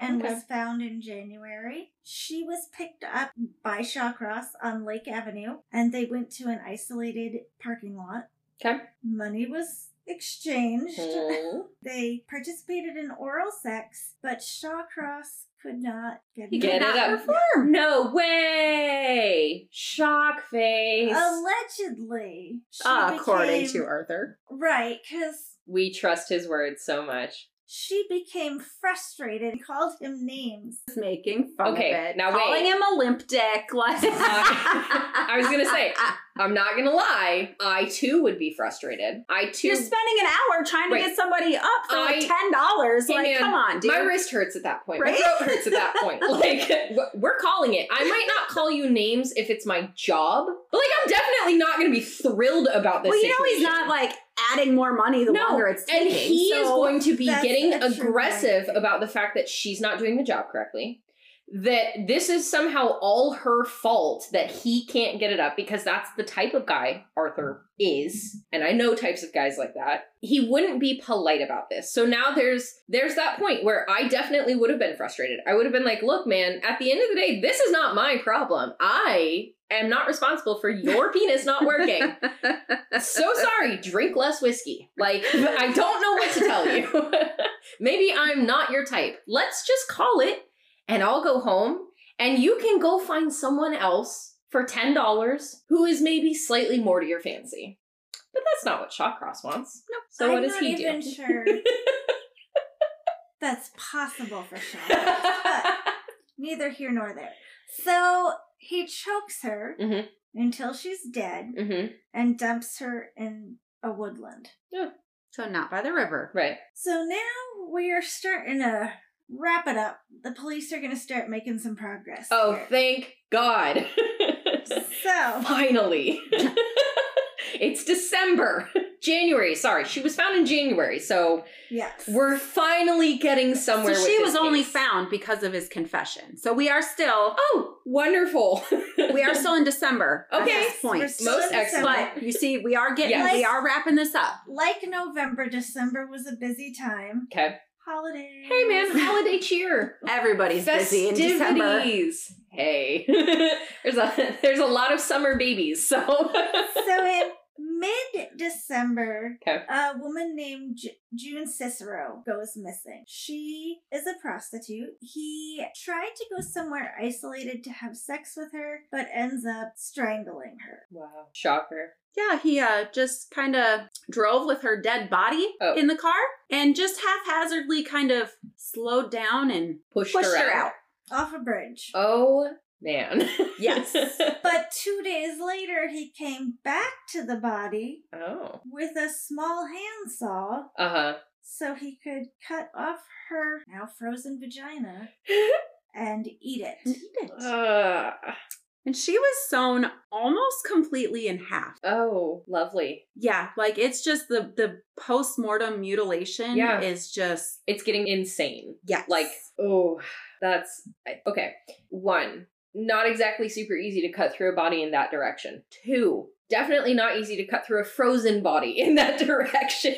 and Okay. was found in January. She was picked up by Shawcross on Lake Avenue and they went to an isolated parking lot. Okay. Money was exchanged. Hmm. They participated in oral sex, but Shawcross could not get, He it Get Could it up. perform. no way! Shock face. Allegedly, she According became- to Arthur. right, because we trust his word so much. she became frustrated and called him names. Making fun Okay, of it. now Calling wait. him a limp dick. Like I was gonna say, I'm not gonna lie, I too would be frustrated. I too. You're spending an hour trying to Right. get somebody up for like ten dollars. Hey, like, man, come on, dude. My wrist hurts at that point. Right? My throat hurts at that point. Like, we're calling it. I might not call you names if it's my job, but like, I'm definitely not to be thrilled about this. well, you know he's not like adding more money the No, longer it's taking. and he is going to be getting aggressive about the fact that she's not doing the job correctly. That this is somehow all her fault that he can't get it up because that's the type of guy Arthur is. And I know types of guys like that. He wouldn't be polite about this. So now there's there's that point where I definitely would have been frustrated. I would have been like, "Look, man, at the end of the day, this is not my problem. I am not responsible for your penis not working." so sorry, drink less whiskey. Like, I don't know what to tell you. Maybe I'm not your type. Let's just call it, and I'll go home, and you can go find someone else for $10 who is maybe slightly more to your fancy. But that's not what Shawcross wants. Nope. So what I'm does not he even do? sure that's possible for Shawcross. but neither here nor there. So he chokes her Mhm. until she's dead hmm and dumps her in a woodland. so not by the river. Right. So now we are starting to wrap it up. The police are going to start making some progress. Oh, here. thank God. So, Finally. it's December. January, sorry. She was found in January. So yes. we're finally getting somewhere So with she this was only found because of his confession. So we are still Oh, wonderful. we are still in December at Okay. this point. We're still Most in excellent. But you see, we are getting Yes. we are wrapping this up. like November, December was a busy time. okay. Holidays. Hey man, holiday cheer. Everybody's busy in December. Festivities. Hey. there's a there's a lot of summer babies, so So in mid December, Okay. a woman named J- June Cicero goes missing. She is a prostitute. He tried to go somewhere isolated to have sex with her, but ends up strangling her. Wow. Shocker. Yeah, he uh just kind of drove with her dead body Oh. in the car and just haphazardly kind of slowed down and Pushed, pushed her, her out. out. Off a bridge. Oh man. Yes. But two days later, he came back to the body oh. with a small handsaw Uh-huh. so he could cut off her now frozen vagina and eat it. Eat it. Uh, And she was sewn almost completely in half. oh, lovely. Yeah, like it's just the the post-mortem mutilation Yeah. is just It's getting insane. yes. Like, oh, that's okay. One, not exactly super easy to cut through a body in that direction. Two, definitely not easy to cut through a frozen body in that direction.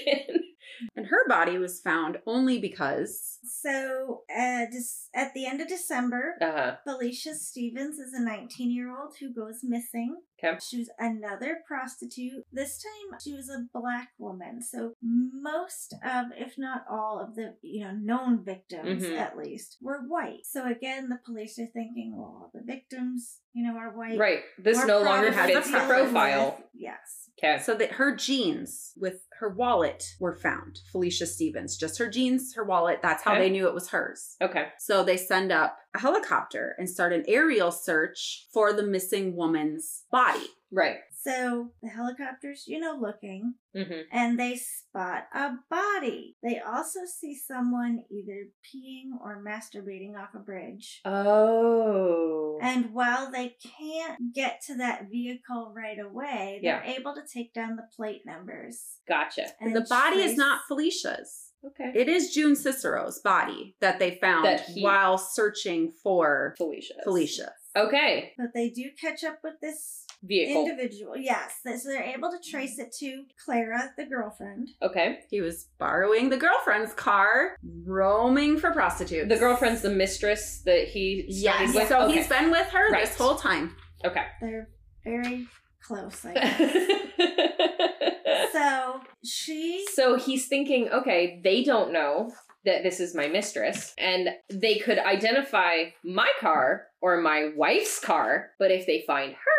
And her body was found only because So, uh, dis- at the end of December, uh-huh. Felicia Stephens is a 19 year old who goes missing. Okay. She was another prostitute. This time, she was a black woman. So, most of, if not all of the, you know, known victims, Mhm. at least, were white. So, again, the police are thinking, well, the victims, you know, are white. Right. This no longer fits the profile. with- Yes. Okay. so that her jeans with her wallet were found. Felicia Stephens, just her jeans, her wallet. That's how Okay. they knew it was hers. Okay. So they send up a helicopter and start an aerial search for the missing woman's body. Right. So, the helicopters, you know, looking. Mm-hmm. and they spot a body. They also see someone either peeing or masturbating off a bridge. Oh. And while they can't get to that vehicle right away, they're able to take down the plate numbers. gotcha. And the body is not Felicia's. Okay. It is June Cicero's body that they found That he- while searching for Felicia. Felicia. Okay. But they do catch up with this Vehicle. individual. Yes. So they're able to trace it to Clara, the girlfriend. Okay. He was borrowing the girlfriend's car, roaming for prostitutes. The girlfriend's the mistress that he started Yes. with. So okay. he's been with her Right. this whole time. okay. They're very close, I guess. so she so he's thinking, okay, they don't know that this is my mistress, and they could identify my car or my wife's car, but if they find her,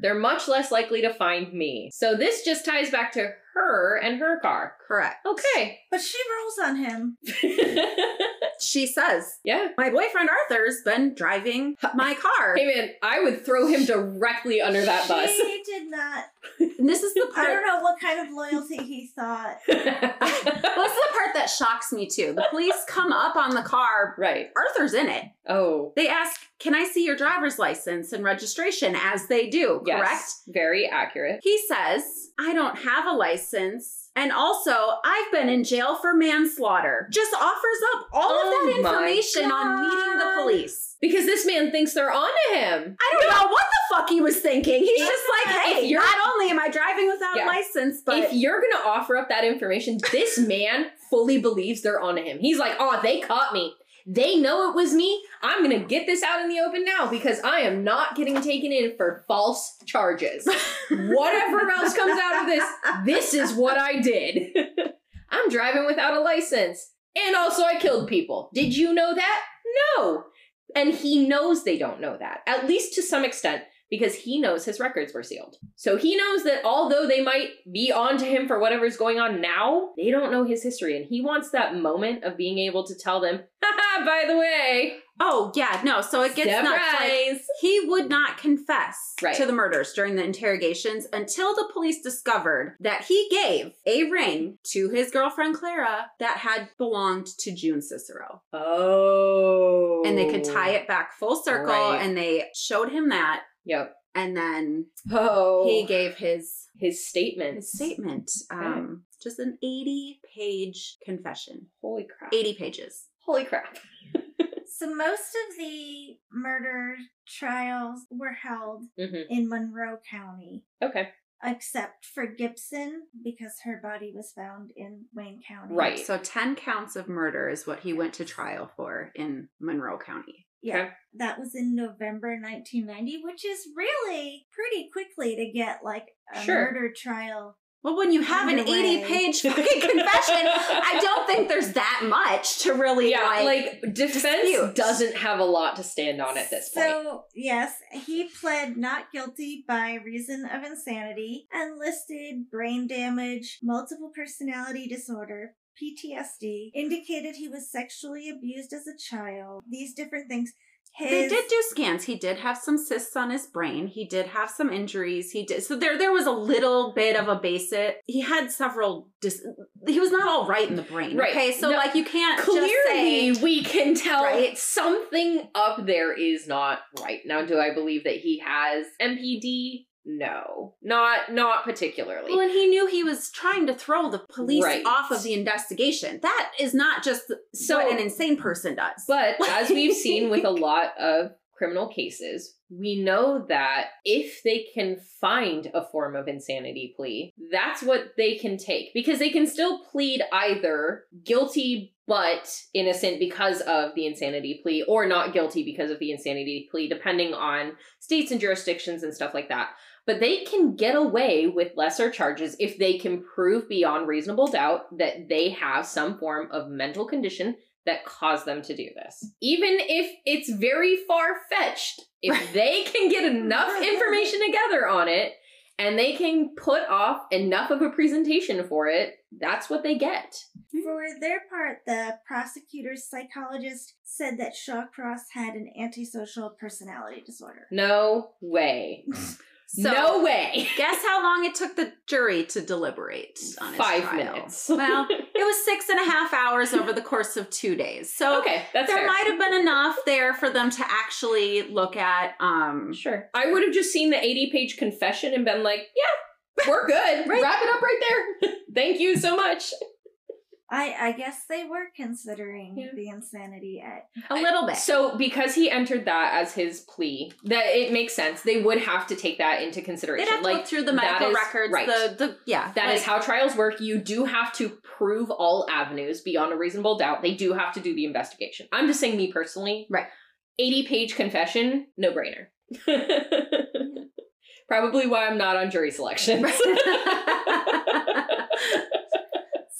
they're much less likely to find me. So this just ties back to her and her car. Correct. Okay. But she rolls on him. She says, yeah. My boyfriend Arthur's been driving my car. Hey man, I would throw him directly under that bus. She did not. And this is the part. I don't know what kind of loyalty he thought. Well, this is the part that shocks me too. The police come up on the car. right. Arthur's in it. Oh. They ask, "Can I see your driver's license and registration?" As they do, Yes. correct? Very accurate. He says, "I don't have a license, and also I've been in jail for manslaughter." Just offers up all Oh of that oh information on meeting the police. Because this man thinks they're onto him. I don't know what the fuck he was thinking. He's just like, if "Hey, you're- not only am I driving without Yeah. a license, but if you're gonna offer up that information, this man fully believes they're onto him. He's like, oh, they caught me. They know it was me. I'm gonna get this out in the open now because I am not getting taken in for false charges. Whatever else comes out of this, this is what I did. I'm driving without a license. And also, I killed people. Did you know that? No. And he knows they don't know that, at least to some extent, because he knows his records were sealed. So he knows that although they might be on to him for whatever's going on now, they don't know his history. And he wants that moment of being able to tell them, haha, by the way, oh yeah, no. So it gets nuts. Like, he would not confess Right. to the murders during the interrogations until the police discovered that he gave a ring to his girlfriend Clara that had belonged to June Cicero. oh. And they could tie it back full circle Right. and they showed him that. Yep. and then Oh, he gave his his statement. his statement. Um, just an 80 page confession. Holy crap! 80 pages. Holy crap! So most of the murder trials were held hmm in Monroe County, Okay. except for Gibson because her body was found in Wayne County. Right. So 10 counts of murder is what he went to trial for in Monroe County. Yeah. Okay. That was in November 1990, which is really pretty quickly to get like a Sure. murder trial. Well, when you have an 80 page fucking confession, I don't think there's that much to really yeah, like. like, defense dispute. doesn't have a lot to stand on at this point. So, yes, he pled not guilty by reason of insanity and listed brain damage, multiple personality disorder, PTSD, indicated he was sexually abused as a child, these different things. His, they did do scans. He did have some cysts on his brain. He did have some injuries. He did so there. There was a little bit of a basic. He had several. Dis, he was not all right in the brain. Right. Okay, so No, like you can't Clearly, just say we can tell Right? something up there is not right. Now, do I believe that he has MPD? No, not not particularly. Well, and he knew he was trying to throw the police Right. off of the investigation. That is not just So- what an insane person does. But as we've seen with a lot of criminal cases, we know that if they can find a form of insanity plea, that's what they can take because they can still plead either guilty but innocent because of the insanity plea or not guilty because of the insanity plea, depending on states and jurisdictions and stuff like that. But they can get away with lesser charges if they can prove beyond reasonable doubt that they have some form of mental condition that caused them to do this. Even if it's very far fetched, if they can get enough information together on it and they can put off enough of a presentation for it, that's what they get. For their part, the prosecutor's psychologist said that Shawcross had an antisocial personality disorder. No way. So, no way. Guess how long it took the jury to deliberate on his Five trial? minutes. Well, it was six and a half hours over the course of two days. So okay, that's there fair. might have been enough there for them to actually look at. Um, Sure. I would have just seen the 80 page confession and been like, yeah, we're good. Right. Wrap it up right there. Thank you so much. I, I guess they were considering Yeah. the insanity at a little bit. So because he entered that as his plea, that it makes sense. They would have to take that into consideration. They'd have to like look through the medical is- records. right. The the yeah. That is like- how trials work. You do have to prove all avenues beyond a reasonable doubt. They do have to do the investigation. I'm just saying, me personally, Right. 80 page confession, no brainer. Probably why I'm not on jury selection.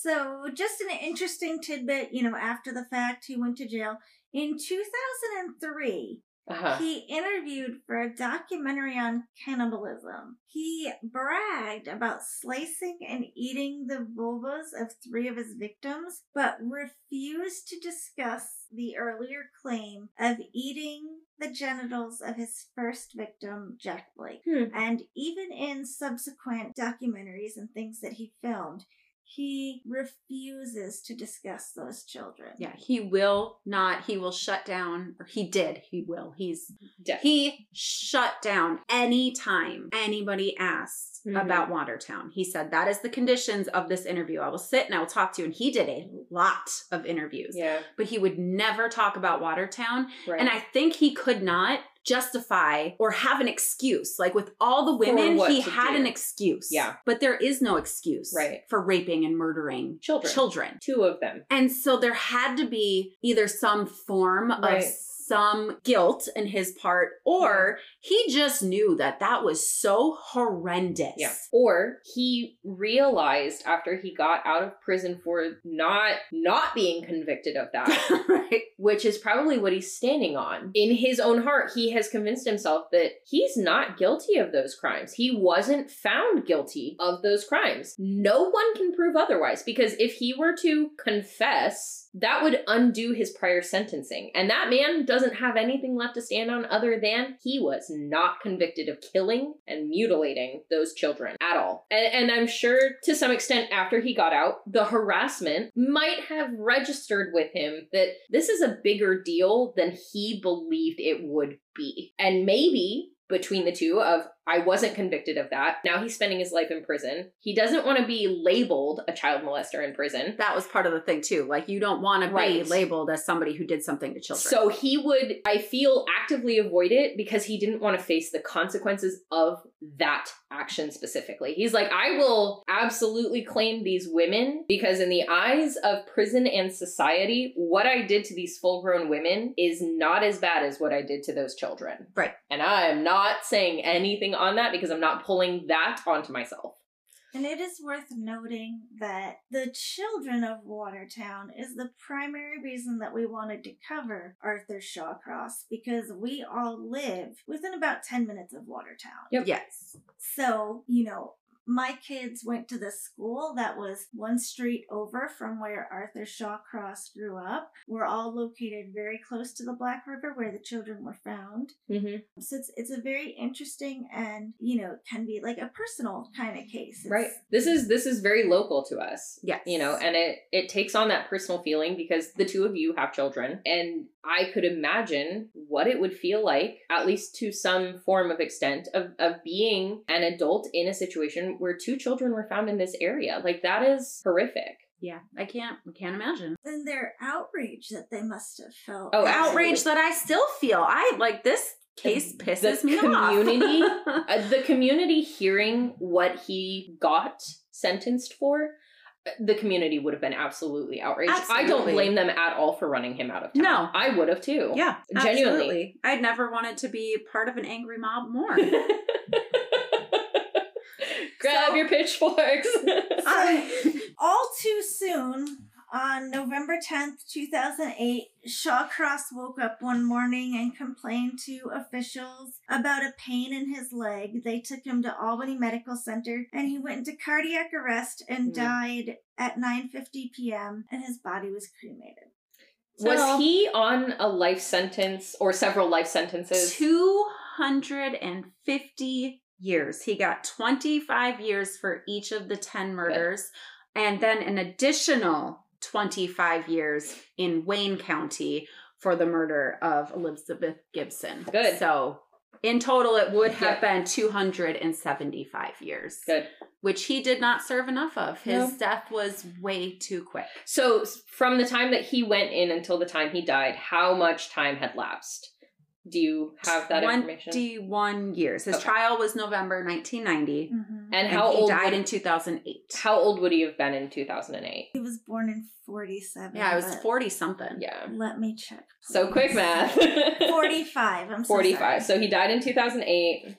So, just an interesting tidbit, you know, after the fact, he went to jail. In 2003, uh-huh. he interviewed for a documentary on cannibalism. He bragged about slicing and eating the vulvas of three of his victims, but refused to discuss the earlier claim of eating the genitals of his first victim, Jack Blake. Hmm. And even in subsequent documentaries and things that he filmed, he refuses to discuss those children. yeah, he will not. He will shut down, or he did. He will. He's Death. he shut down anytime anybody asked Mhm. about Watertown. He said that is the conditions of this interview. I will sit and I will talk to you. And he did a lot of interviews, yeah. but he would never talk about Watertown. Right. And I think he could not justify or have an excuse. Like with all the women, he had do. an excuse. Yeah. But there is no excuse Right. for raping and murdering Children. children. Two of them. And so there had to be either some form Right. of some guilt in his part, or he just knew that that was so horrendous. Yeah. Or he realized after he got out of prison for not not being convicted of that, right. which is probably what he's standing on. In his own heart, he has convinced himself that he's not guilty of those crimes. He wasn't found guilty of those crimes. No one can prove otherwise because if he were to confess, that would undo his prior sentencing. And that man doesn't have anything left to stand on other than he was not convicted of killing and mutilating those children at all. And, and I'm sure to some extent after he got out, the harassment might have registered with him that this is a bigger deal than he believed it would be. And maybe between the two of I wasn't convicted of that. Now he's spending his life in prison. He doesn't want to be labeled a child molester in prison. That was part of the thing too. Like you don't want to Right. be labeled as somebody who did something to children. So he would, I feel, actively avoid it because he didn't want to face the consequences of that action specifically. He's like, I will absolutely claim these women because, in the eyes of prison and society, what I did to these full grown women is not as bad as what I did to those children. Right. And I am not saying anything on that because I'm not pulling that onto myself. And it is worth noting that the children of Watertown is the primary reason that we wanted to cover Arthur Shawcross because we all live within about 10 minutes of Watertown. Yep. yes. So, you know, my kids went to the school that was one street over from where Arthur Shawcross grew up. We're all located very close to the Black River where the children were found. Mm-hmm. So it's, it's a very interesting and, you know, can be like a personal kind of case. It's- Right. This is this is very local to us. Yes. you know and it it takes on that personal feeling because the two of you have children and i could imagine what it would feel like at least to some form of extent of of being an adult in a situation where two children were found in this area like that is horrific Yeah. I can't I can't imagine. And their outrage that they must have felt. Oh, Outrage that I still feel. I like this case The- pisses the me community- off. uh, the community hearing what he got sentenced for uh, the community would have been absolutely outraged. I don't blame them at all for running him out of town. No. I would have too. yeah. Genuinely. Absolutely. I'd never wanted to be part of an angry mob more. Grab So- your pitchforks. All too soon, on November 10th, 2008, Shawcross woke up one morning and complained to officials about a pain in his leg. They took him to Albany Medical Center and he went into cardiac arrest and Hmm. died at 9:50 p.m. and his body was cremated. Was he on a life sentence or several life sentences? 250 years. He got 25 years for each of the 10 murders, and then an additional 25 years in Wayne County for the murder of Elizabeth Gibson. Good. So, in total, it would have Yeah. been 275 years, Good. which he did not serve enough of. His No. death was way too quick. So from the time that he went in until the time he died, how much time had lapsed? Do you have that information? 21 years. His Okay. trial was November 1990. Mhm. And And how he old died would, in 2008. how old would he have been in 2008? He was born in 47. Yeah, I was 40 something. Yeah. Let me check. So quick math. 45. I'm so 45. sorry. So he died in 2008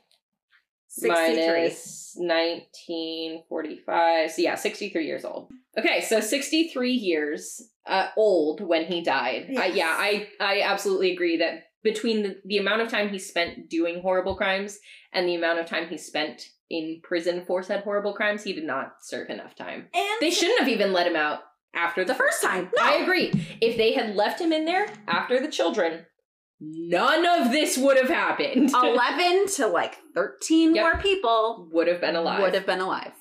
63. minus 1945. So yeah, 63 years old. Okay, so 63 years uh, old when he died. I, Yes. yeah, I I absolutely agree that between the, the amount of time he spent doing horrible crimes and the amount of time he spent in prison for said horrible crimes, he did not serve enough time. And They shouldn't have even let him out after the, The first time. I agree. If they had left him in there after the children, none of this would have happened. 11 to like 13 Yep. more people would have been alive. would have been alive.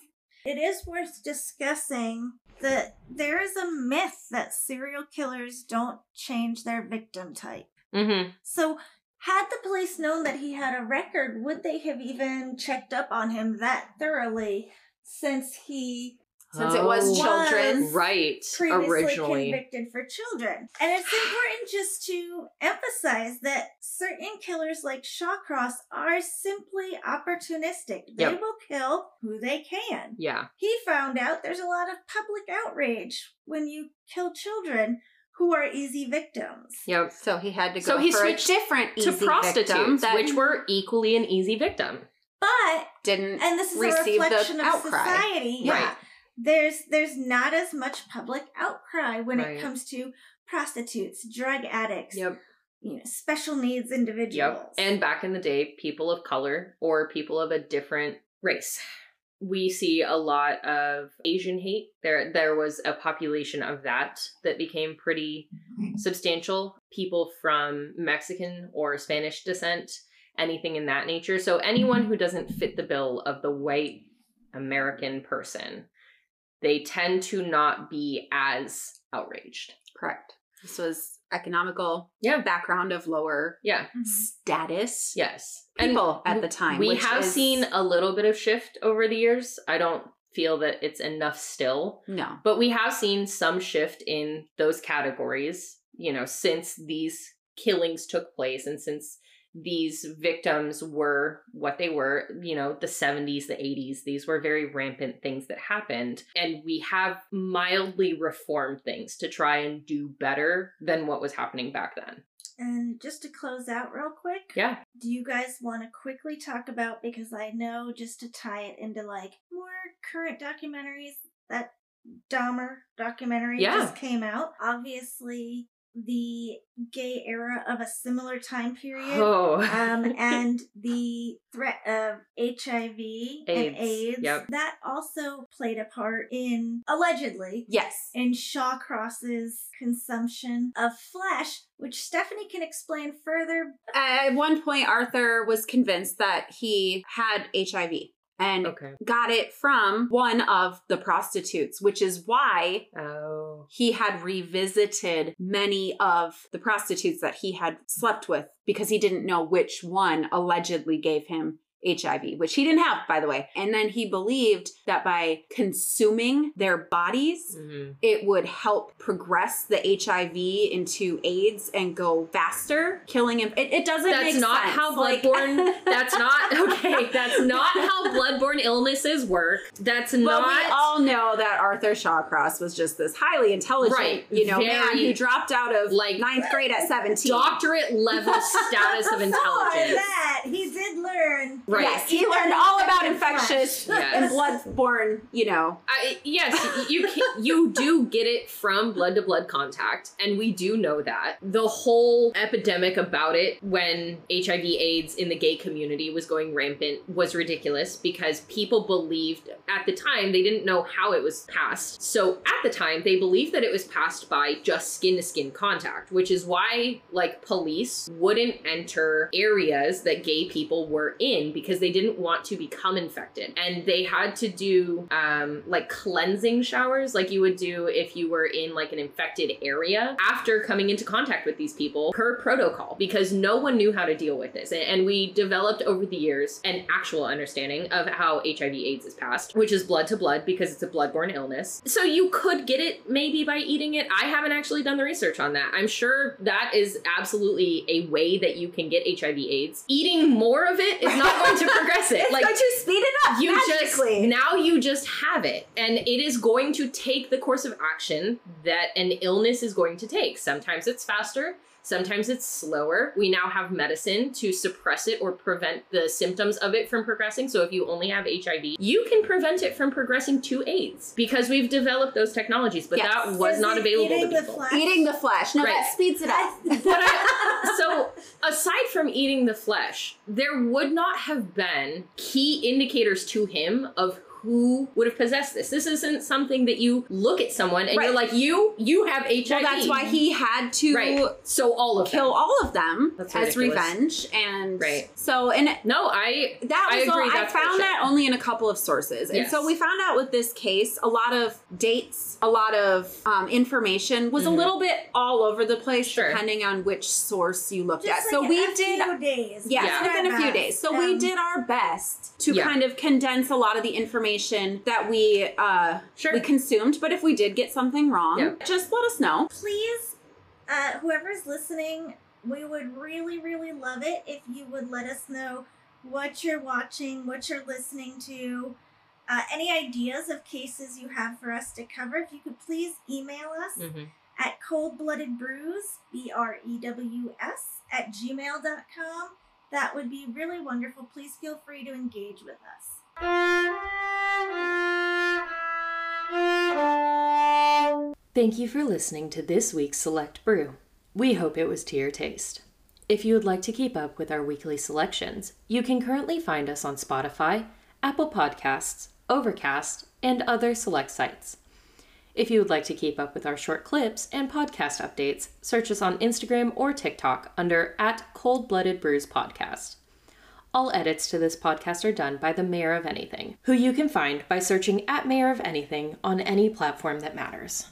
It is worth discussing that there is a myth that serial killers don't change their victim type. Mm-hmm. So, had the police known that he had a record, would they have even checked up on him that thoroughly since he Since it was children. Was Right. previously Originally. convicted for children? And it's important just to emphasize that certain killers like Shawcross are simply opportunistic. They Yep. will kill who they can. Yeah. He found out there's a lot of public outrage when you kill children who are easy victims. Yep. So he had to go So he for a switched different To easy prostitutes, that which were equally an easy victim. But didn't and this is a receive the reflection of outcry. society. Right. Yeah. There's there's not as much public outcry when Right. it comes to prostitutes, drug addicts, Yep. you know, special needs individuals. Yep. And back in the day, people of color or people of a different race. We see a lot of Asian hate. There there was a population of that that became pretty mm-hmm. substantial. People from Mexican or Spanish descent, anything in that nature. So anyone who doesn't fit the bill of the white American person, they tend to not be as outraged. correct. This was economical Yeah. background of lower Yeah. Mhm. status Yes. people And at the time. We have is- seen a little bit of shift over the years. I don't feel that it's enough still, no. but we have seen some shift in those categories, you know, since these killings took place and since these victims were what they were, you know, the 70s, the 80s, these were very rampant things that happened. And we have mildly reformed things to try and do better than what was happening back then. And just to close out real quick, Yeah. do you guys want to quickly talk about because I know just to tie it into like more current documentaries that Dahmer documentary Yeah. just came out. Obviously, the gay era of a similar time period. Oh. um, and the threat of HIV and AIDS, AIDS yep. that also played a part in allegedly Yes. in Shawcross's consumption of flesh, which Stephanie can explain further. At one point, Arthur was convinced that he had HIV and Okay. got it from one of the prostitutes, which is why Oh. he had revisited many of the prostitutes that he had slept with because he didn't know which one allegedly gave him HIV, which he didn't have, by the way. And then he believed that by consuming their bodies, Mhm. it would help progress the HIV into AIDS and go faster, killing him. It, it doesn't That's make not sense. how Like- bloodborne. that's not okay. That's not how bloodborne illnesses work. That's But not. we all know that Arthur Shawcross was just this highly intelligent, Right, you know, man who dropped out of like, ninth grade at 17. doctorate level status of intelligence. that, he did learn. Right. Yes, he learned all about infectious Yes. and bloodborne, you know. I, yes, you can, you do get it from blood to blood contact, and we do know that the whole epidemic about it when HIV/AIDS in the gay community was going rampant was ridiculous because people believed at the time they didn't know how it was passed. So at the time they believed that it was passed by just skin to skin contact, which is why like police wouldn't enter areas that gay people were in because they didn't want to become infected, and they had to do um, like cleansing showers, like you would do if you were in like an infected area after coming into contact with these people per protocol, because no one knew how to deal with this, and, we developed over the years an actual understanding of how HIV/AIDS is passed, which is blood to blood because it's a bloodborne illness. So you could get it maybe by eating it. I haven't actually done the research on that. I'm sure that is absolutely a way that you can get HIV/AIDS. Eating more of it is not going to progress it. It's like going to speed it up you magically. just now you just have it and it is going to take the course of action that an illness is going to take sometimes it's faster sometimes it's slower we now have medicine to suppress it or prevent the symptoms of it from progressing so if you only have hiv you can prevent it from progressing to aids because we've developed those technologies but Yes. that was Is not available eating to the people flesh? Eating the flesh. No, Right. that speeds it up. but I, so aside from eating the flesh, there would not have been key indicators to him of who would have possessed this. This isn't something that you look at someone and you're like, you, you have HIV. well, that's why he had to right. So all of kill them. all of them That's as ridiculous. revenge. And Right. so, and No, I that I was agree, all, I found bullshit. that only in a couple of sources. And so we found out with this case, a lot of dates, a lot of um, information was a Mhm. little bit all over the place Sure. depending on which source you looked Just at. so we did few days. Yes, Yeah. within a few days. So bad. we Um, did our best to Yeah. kind of condense a lot of the information that we uh Sure. we consumed. But if we did get something wrong, Yeah. just let us know. please, uh, whoever's listening, we would really, really love it if you would let us know what you're watching, what you're listening to, uh, any ideas of cases you have for us to cover. If you could please email us Mhm. at coldbloodedbrews, B R E W S, at gmail.com. That would be really wonderful. Please feel free to engage with us. Thank you for listening to this week's Select Brew. We hope it was to your taste. If you would like to keep up with our weekly selections, you can currently find us on Spotify, Apple Podcasts, Overcast, and other select sites. If you would like to keep up with our short clips and podcast updates, search us on Instagram or TikTok under at Cold Blooded Brews Podcast. All edits to this podcast are done by the Mayor of Anything, who you can find by searching at Mayor of Anything on any platform that matters.